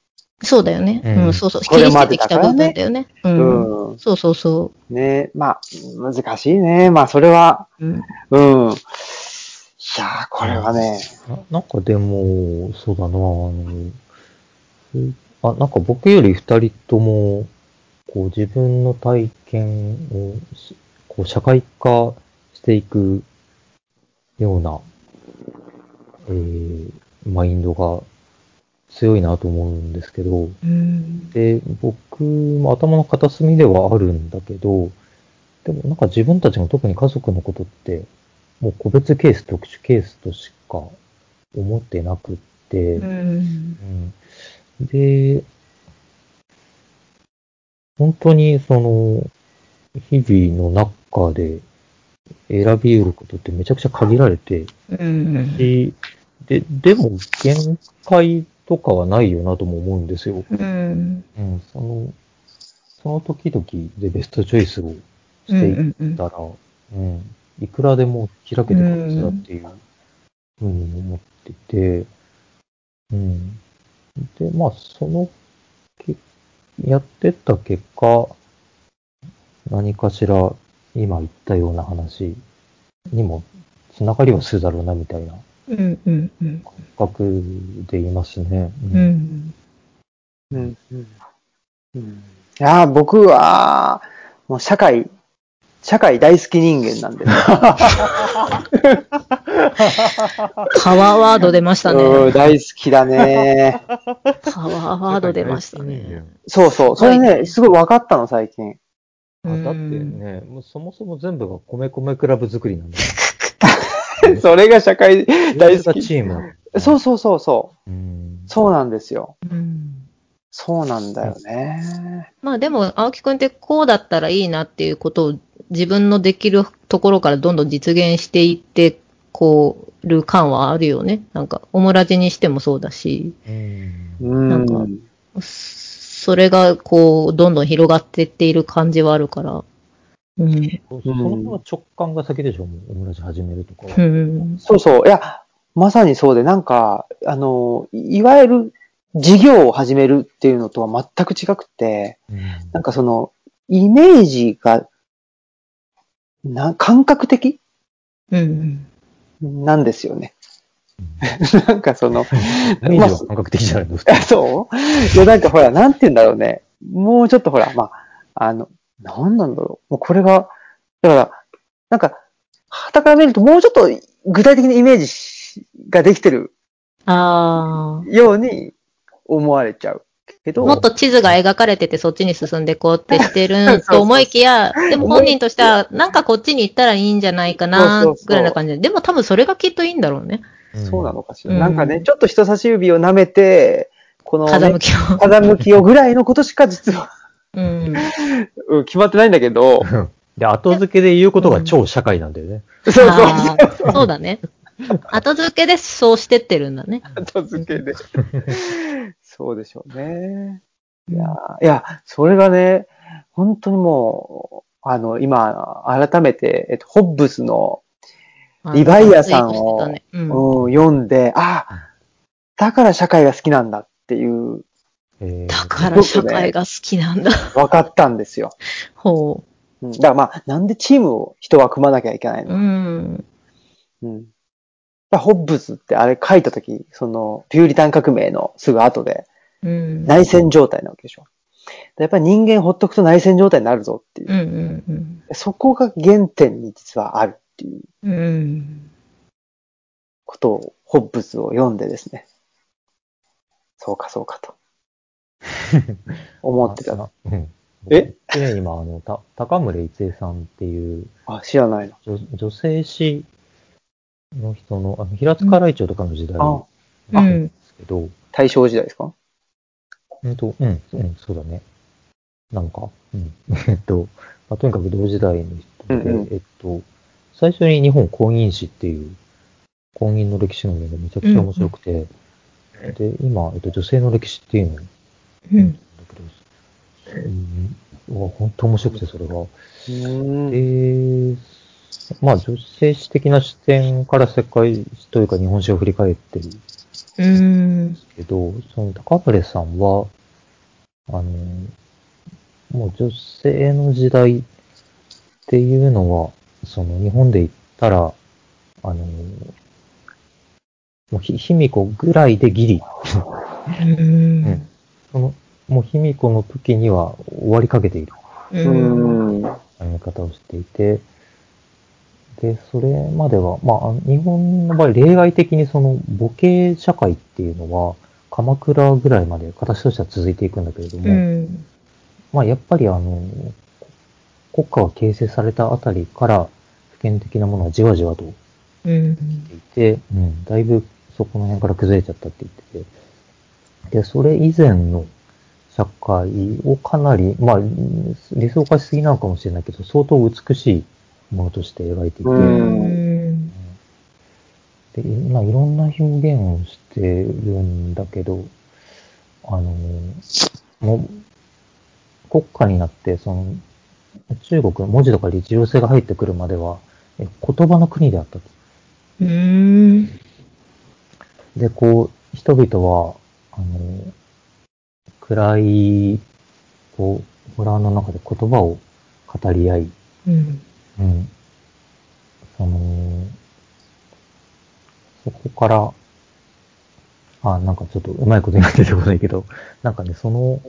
そうだよね。うんうん、そうそう。これ切り捨までだからねててきた部分だよね。う。うんん。そうそうそね、まあ、難しいね。まあ、それは、う。うん。うん。いやー、これはね、ななんかでも、そうだなあの、えあ、なんか僕より二人とも、こう自分の体験をし、こう社会化していくような、えー、マインドが強いなと思うんですけど、うん。で、僕も頭の片隅ではあるんだけど、でもなんか自分たちの特に家族のことって、もう個別ケース、特殊ケースとしか思ってなくって、うん。うんで、本当にその、日々の中で選び得ることってめちゃくちゃ限られて、うん。しで、でも限界とかはないよなとも思うんですよ。うん。うん、その、その時々でベストチョイスをしていったら、うん、いくらでも開けてくるはずだっていうふうに思ってて、うん。で、まあ、そのけ、やってった結果、何かしら今言ったような話にもつながりはするだろうなみたいなうん。うん。うん。感覚でいますね。う。ん。うん。うん。うん、いやー、僕は、もう社会、社会大好き人間なんで、ね、パワーワード出ましたうん、ね。大好きだね。パワーワード出ましたね。そうそう。それね、すごい分かったの、最近。あだってね、もうそもそも全部が米米クラブ作りなんだよ。[laughs] それが社会大好き。チームそうそうそうそう。うん。そうなんですよ。うんそうなんだよね。まあでも、青木くんってこうだったらいいなっていうことを自分のできるところからどんどん実現していって、こう、る感はあるよね。なんか、オムラジにしてもそうだし、ん。なんかそれがこう、どんどん広がっていっている感じはあるから。うん。そその辺は直感が先でしょ、もうオムラジ始めるとかは。うん。そうそう。いや、まさにそうで、なんか、あの、いいわゆる事業を始めるっていうのとは全く違くて、うんなんかその、イメージが、な、感覚的うん。なんですよね。[laughs] なんかその、イメージは感覚的じゃないの、普通あ [laughs] そういや、なんかほら、なんて言うんだろうね。もうちょっとほら、まあ、あの、なんなんだろう。もうこれが、だから、なんか、旗から見るともうちょっと具体的なイメージができてるああ。ように思われちゃうけど、もっと地図が描かれててそっちに進んでこうってして [laughs] そうそうそうると思いきや、でも本人としては、なんかこっちに行ったらいいんじゃないかなぐらいな感じで。でも多分それがきっといいんだろうね。そうなのかしら。うんなんかね、ちょっと人差し指を舐めて、この、ね、風向きを。風向きをぐらいのことしか実は、うん。[laughs] うん決まってないんだけど、[laughs] で、後付けで言うことが超社会なんだよね。[laughs] そうそうあーそうだね。後付けでそうしてってるんだね。後付けで。そうでしょうね。いやー、いや、それがね、本当にもう、あの、今、改めて、えっと、ホッブスの、リヴァイアさんをねうんうん、読んで、あ、だから社会が好きなんだっていう、えーだから社会が好きなんだ。分かったんですよ。ほうん、だからまあ、なんでチームを人は組まなきゃいけないう。の、うん。うん、ホッブスってあれ書いたとき、その、ピューリタン革命のすぐ後で、うん。内戦状態なわけでしょ。やっぱり人間ほっとくと内戦状態になるぞっていうう。んうんそこが原点に実はあるっていううん。うん。ことを、ホッブスを読んでですね。そうかそうかと。[laughs] 思ってた。あうん。え？僕ね、今、あの、た、高村一恵さんっていうあ、知らないの。女女性誌の人の、あの、平塚雷町とかの時代あなうんん。ですけど、大正時代ですか？うんと、うん、うん、そうだね。なんか、うん。[laughs] えっと、まあ、とにかく同時代の人で、うんうんえっと、最初に日本公認史っていう、公認の歴史の面がめちゃくちゃ面白くて、で、今、えっと、女性の歴史っていうのをうん。だけど、うん、わ本当面白くて、それが。うん。で、まあ、女性史的な視点から世界史というか日本史を振り返ってるうん。けど、その高村さん。は、あの、もう女性の時代っていうのは、その日本で言ったら、あの、もうひ、卑弥呼ぐらいでギリ、うん。その、もう卑弥呼の時には終わりかけているう。うんん。考え方をしていて、で、それまでは、まあ日本の場合、例外的にその母系社会っていうのは、鎌倉ぐらいまで形としては続いていくんだけれども、うん。まあ、やっぱりあの、国家が形成されたあたりから、普遍的なものはじわじわとうん。いて、うん、だいぶそこの辺から崩れちゃったって言ってて、で、それ以前の社会をかなり、まあ、理想化しすぎなのかもしれないけど、相当美しいものとして描いていて、ううん。で、まあ、いろんな表現をしてるんだけど、あの、もう、国家になって、その、中国の文字とか日常性が入ってくるまでは、え言葉の国であったと。うん。で、こう、人々は、あの、暗い、こう、ホラーの中で言葉を語り合い、うん。うん。その、そこから、あ、なんかちょっとうまいこと今出てこないけど、[laughs] なんかね、その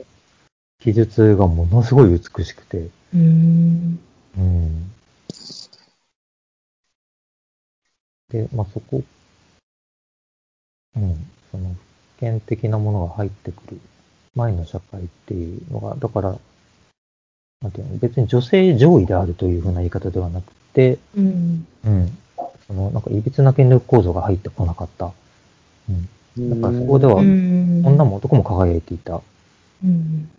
記述がものすごい美しくて、うん。うん。で、まあそこ、うん、その、普遍的なものが入ってくる前の社会っていうのが、だから、なんていうの、別に女性上位であるというふうな言い方ではなくて、うん。うん、その、なんか、いびつな権力構造が入ってこなかった。うん。だからそこではうん。女も男も輝いていた。うん。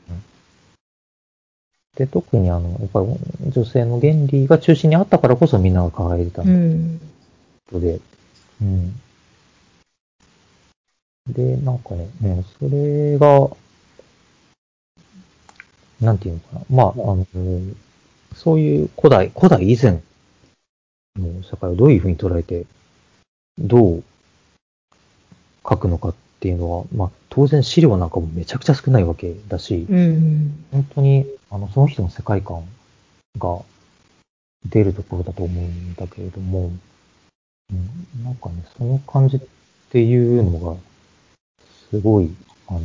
で、特にあの、やっぱり女性の原理が中心にあったからこそみんなが輝いてたうん。ので、うん。で、なんかね、うん、それが、なんていうのかな。まあ、あの、そういう古代、古代以前の社会をどういうふうに捉えて、どう書くのかっていうのは、まあ、当然資料なんかもめちゃくちゃ少ないわけだし、うん。本当に、あの、その人の世界観が出るところだと思うんだけれども、うん、なんかね、その感じっていうのが、すごい、あの、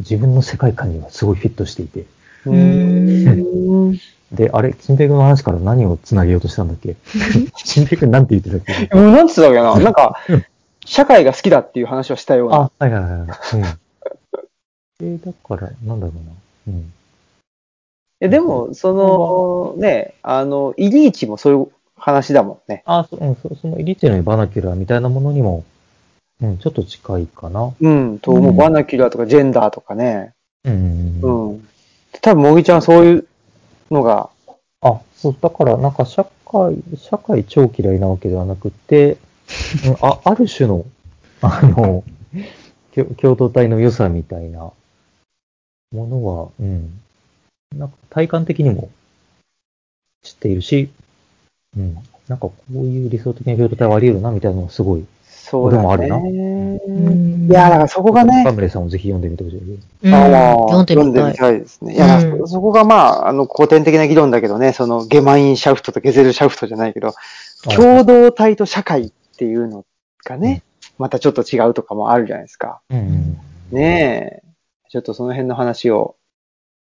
自分の世界観にはすごいフィットしていて。うん。で、あれ、金平君の話から何を繋げようとしたんだっけ？[laughs] 金平君なんて言ってたっけ？もうなんつったっけな？なんか、社会が好きだっていう話をしたような。あ、はいはいはいはい。うん。[laughs] えだから、なんだろうな。うん。えでも、その、ね、あの、イリイチもそういう話だもんね。あ、そ,、うん、そそのイリイチのバナキュラーみたいなものにも、うん、ちょっと近いかな。うん、と思う。うんバナキュラーとかジェンダーとかね。うん。うんうん。多分、もぎちゃんはそういうのが、あ、そう、だから、なんか社会、社会超嫌いなわけではなくて、[laughs] うんあ、ある種の、あの、共共同体の良さみたいなものは、うん。なんか体感的にも知っているし、うん。なんかこういう理想的な共同体はあり得るな、みたいなのがすごい。そうだね。俺もあるなうんいや、だからそこがね、カムレさんをぜひ読んでみてほしい。うんあー読んでみたい。ですね。いや、うんそそこがまあ、あの、古典的な議論だけどね、その、ゲマインシャフトとゲゼルシャフトじゃないけど、共同体と社会っていうのがね、またちょっと違うとかもあるじゃないですか。ねえ。ちょっとその辺の話を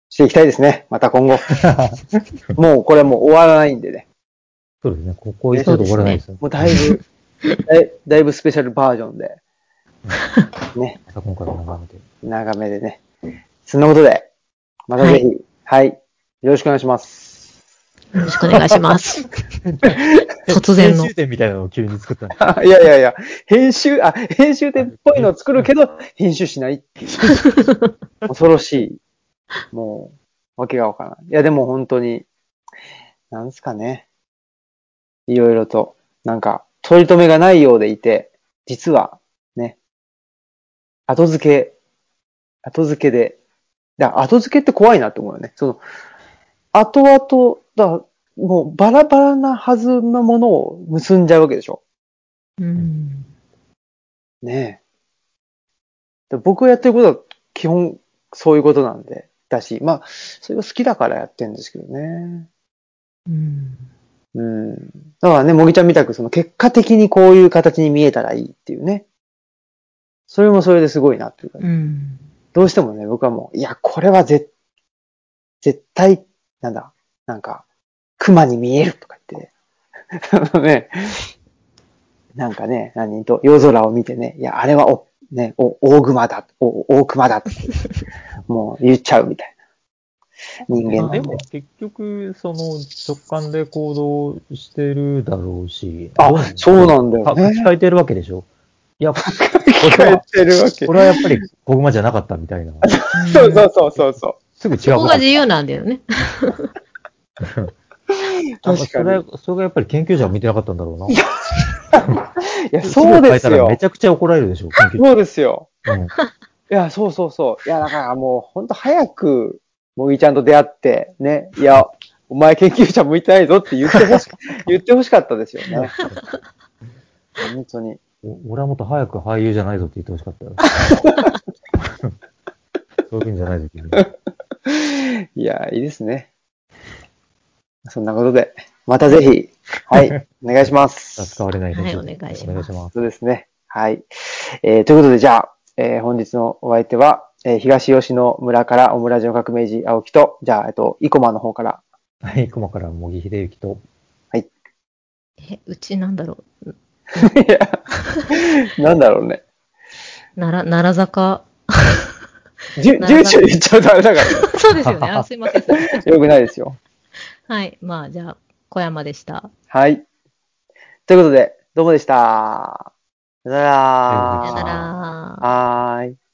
していきたいですね。また今後。[laughs] もうこれもう終わらないんでね。そうですね。ここ一度で終わらないですよ。もうだいぶ、[laughs] だいだいぶスペシャルバージョンで、[laughs] ね、また今回も眺めて。長めでね。そんなことで、またぜひ、はい、よろしくお願いします。よろしくお願いします。[laughs] 突然の編集点みたいなのを急に作ったいやいやいや、編集、あ、編集点っぽいのを作るけど、編集しないっていう。恐ろしい。もう、わけがわからない。いや、でも本当に、なんですかね。いろいろと、なんか、取り留めがないようでいて、実は、ね、後付け、後付けで、だ後付けって怖いなって思うよね。その、後々、だもうバラバラなはずのものを結んじゃうわけでしょ。うん。ねえ。で僕がやってることは基本そういうことなんで、だし、まあ、それが好きだからやってるんですけどね。うん。うん。だからね、もぎちゃんみたくその結果的にこういう形に見えたらいいっていうね。それもそれですごいなっていうか、うん。どうしてもね、僕はもう、いや、これは絶、絶対、なんだ、なんか、熊に見えるとか言って、[laughs] ね、なんかね、何と、夜空を見てね、いや、あれはお、ね、お、大熊だ、お、大熊だもう言っちゃうみたいな人間ででも。結局、その直感で行動してるだろうし。あそうなんだよねか書き換えてるわけでしょ？いや、こ [laughs] 聞こえてるわけこ。れはやっぱり小熊じゃなかったみたいな。[laughs] そうそうそうそうそすぐ違うそこことが自由なんだよね。[laughs] 確かに。それ、それがやっぱり研究者は見てなかったんだろうな。いや、そうですよめち。ゃくちゃ怒られるでしょ、研究そうですよ。者。うんいや、そうそうそう。いや、だからもう、ほんと早く、もぎちゃんと出会って、ね、いや、お前研究者向いてないぞって言ってほし、[laughs] [laughs] 言ってほしかったですよね。本当に。お俺はもっと早く俳優じゃないぞって言ってほしかったよ。[laughs] そういうんじゃないぞ、君。いや、いいですね。そんなことで、またぜひ、はい、お願いします。使われないはい編集お願いしますお願いします。そうですね。はい。えー、ということで、じゃあ、えー本日のお相手は、えー東吉野村からオムラジオ革命児青木と、じゃあ、えっと、生駒の方から、はい、熊から茂木秀幸と、え、うちなんだろう。いや、なんだろうね。なら、奈良坂。じゅ住所言っちゃうとあれだか [laughs] そうですよね。あ、すいません。[laughs] よくないですよ。はい。まあ、じゃあ、小山でした。はい。ということで、どうもでした。さよなら。さよなら。はーい。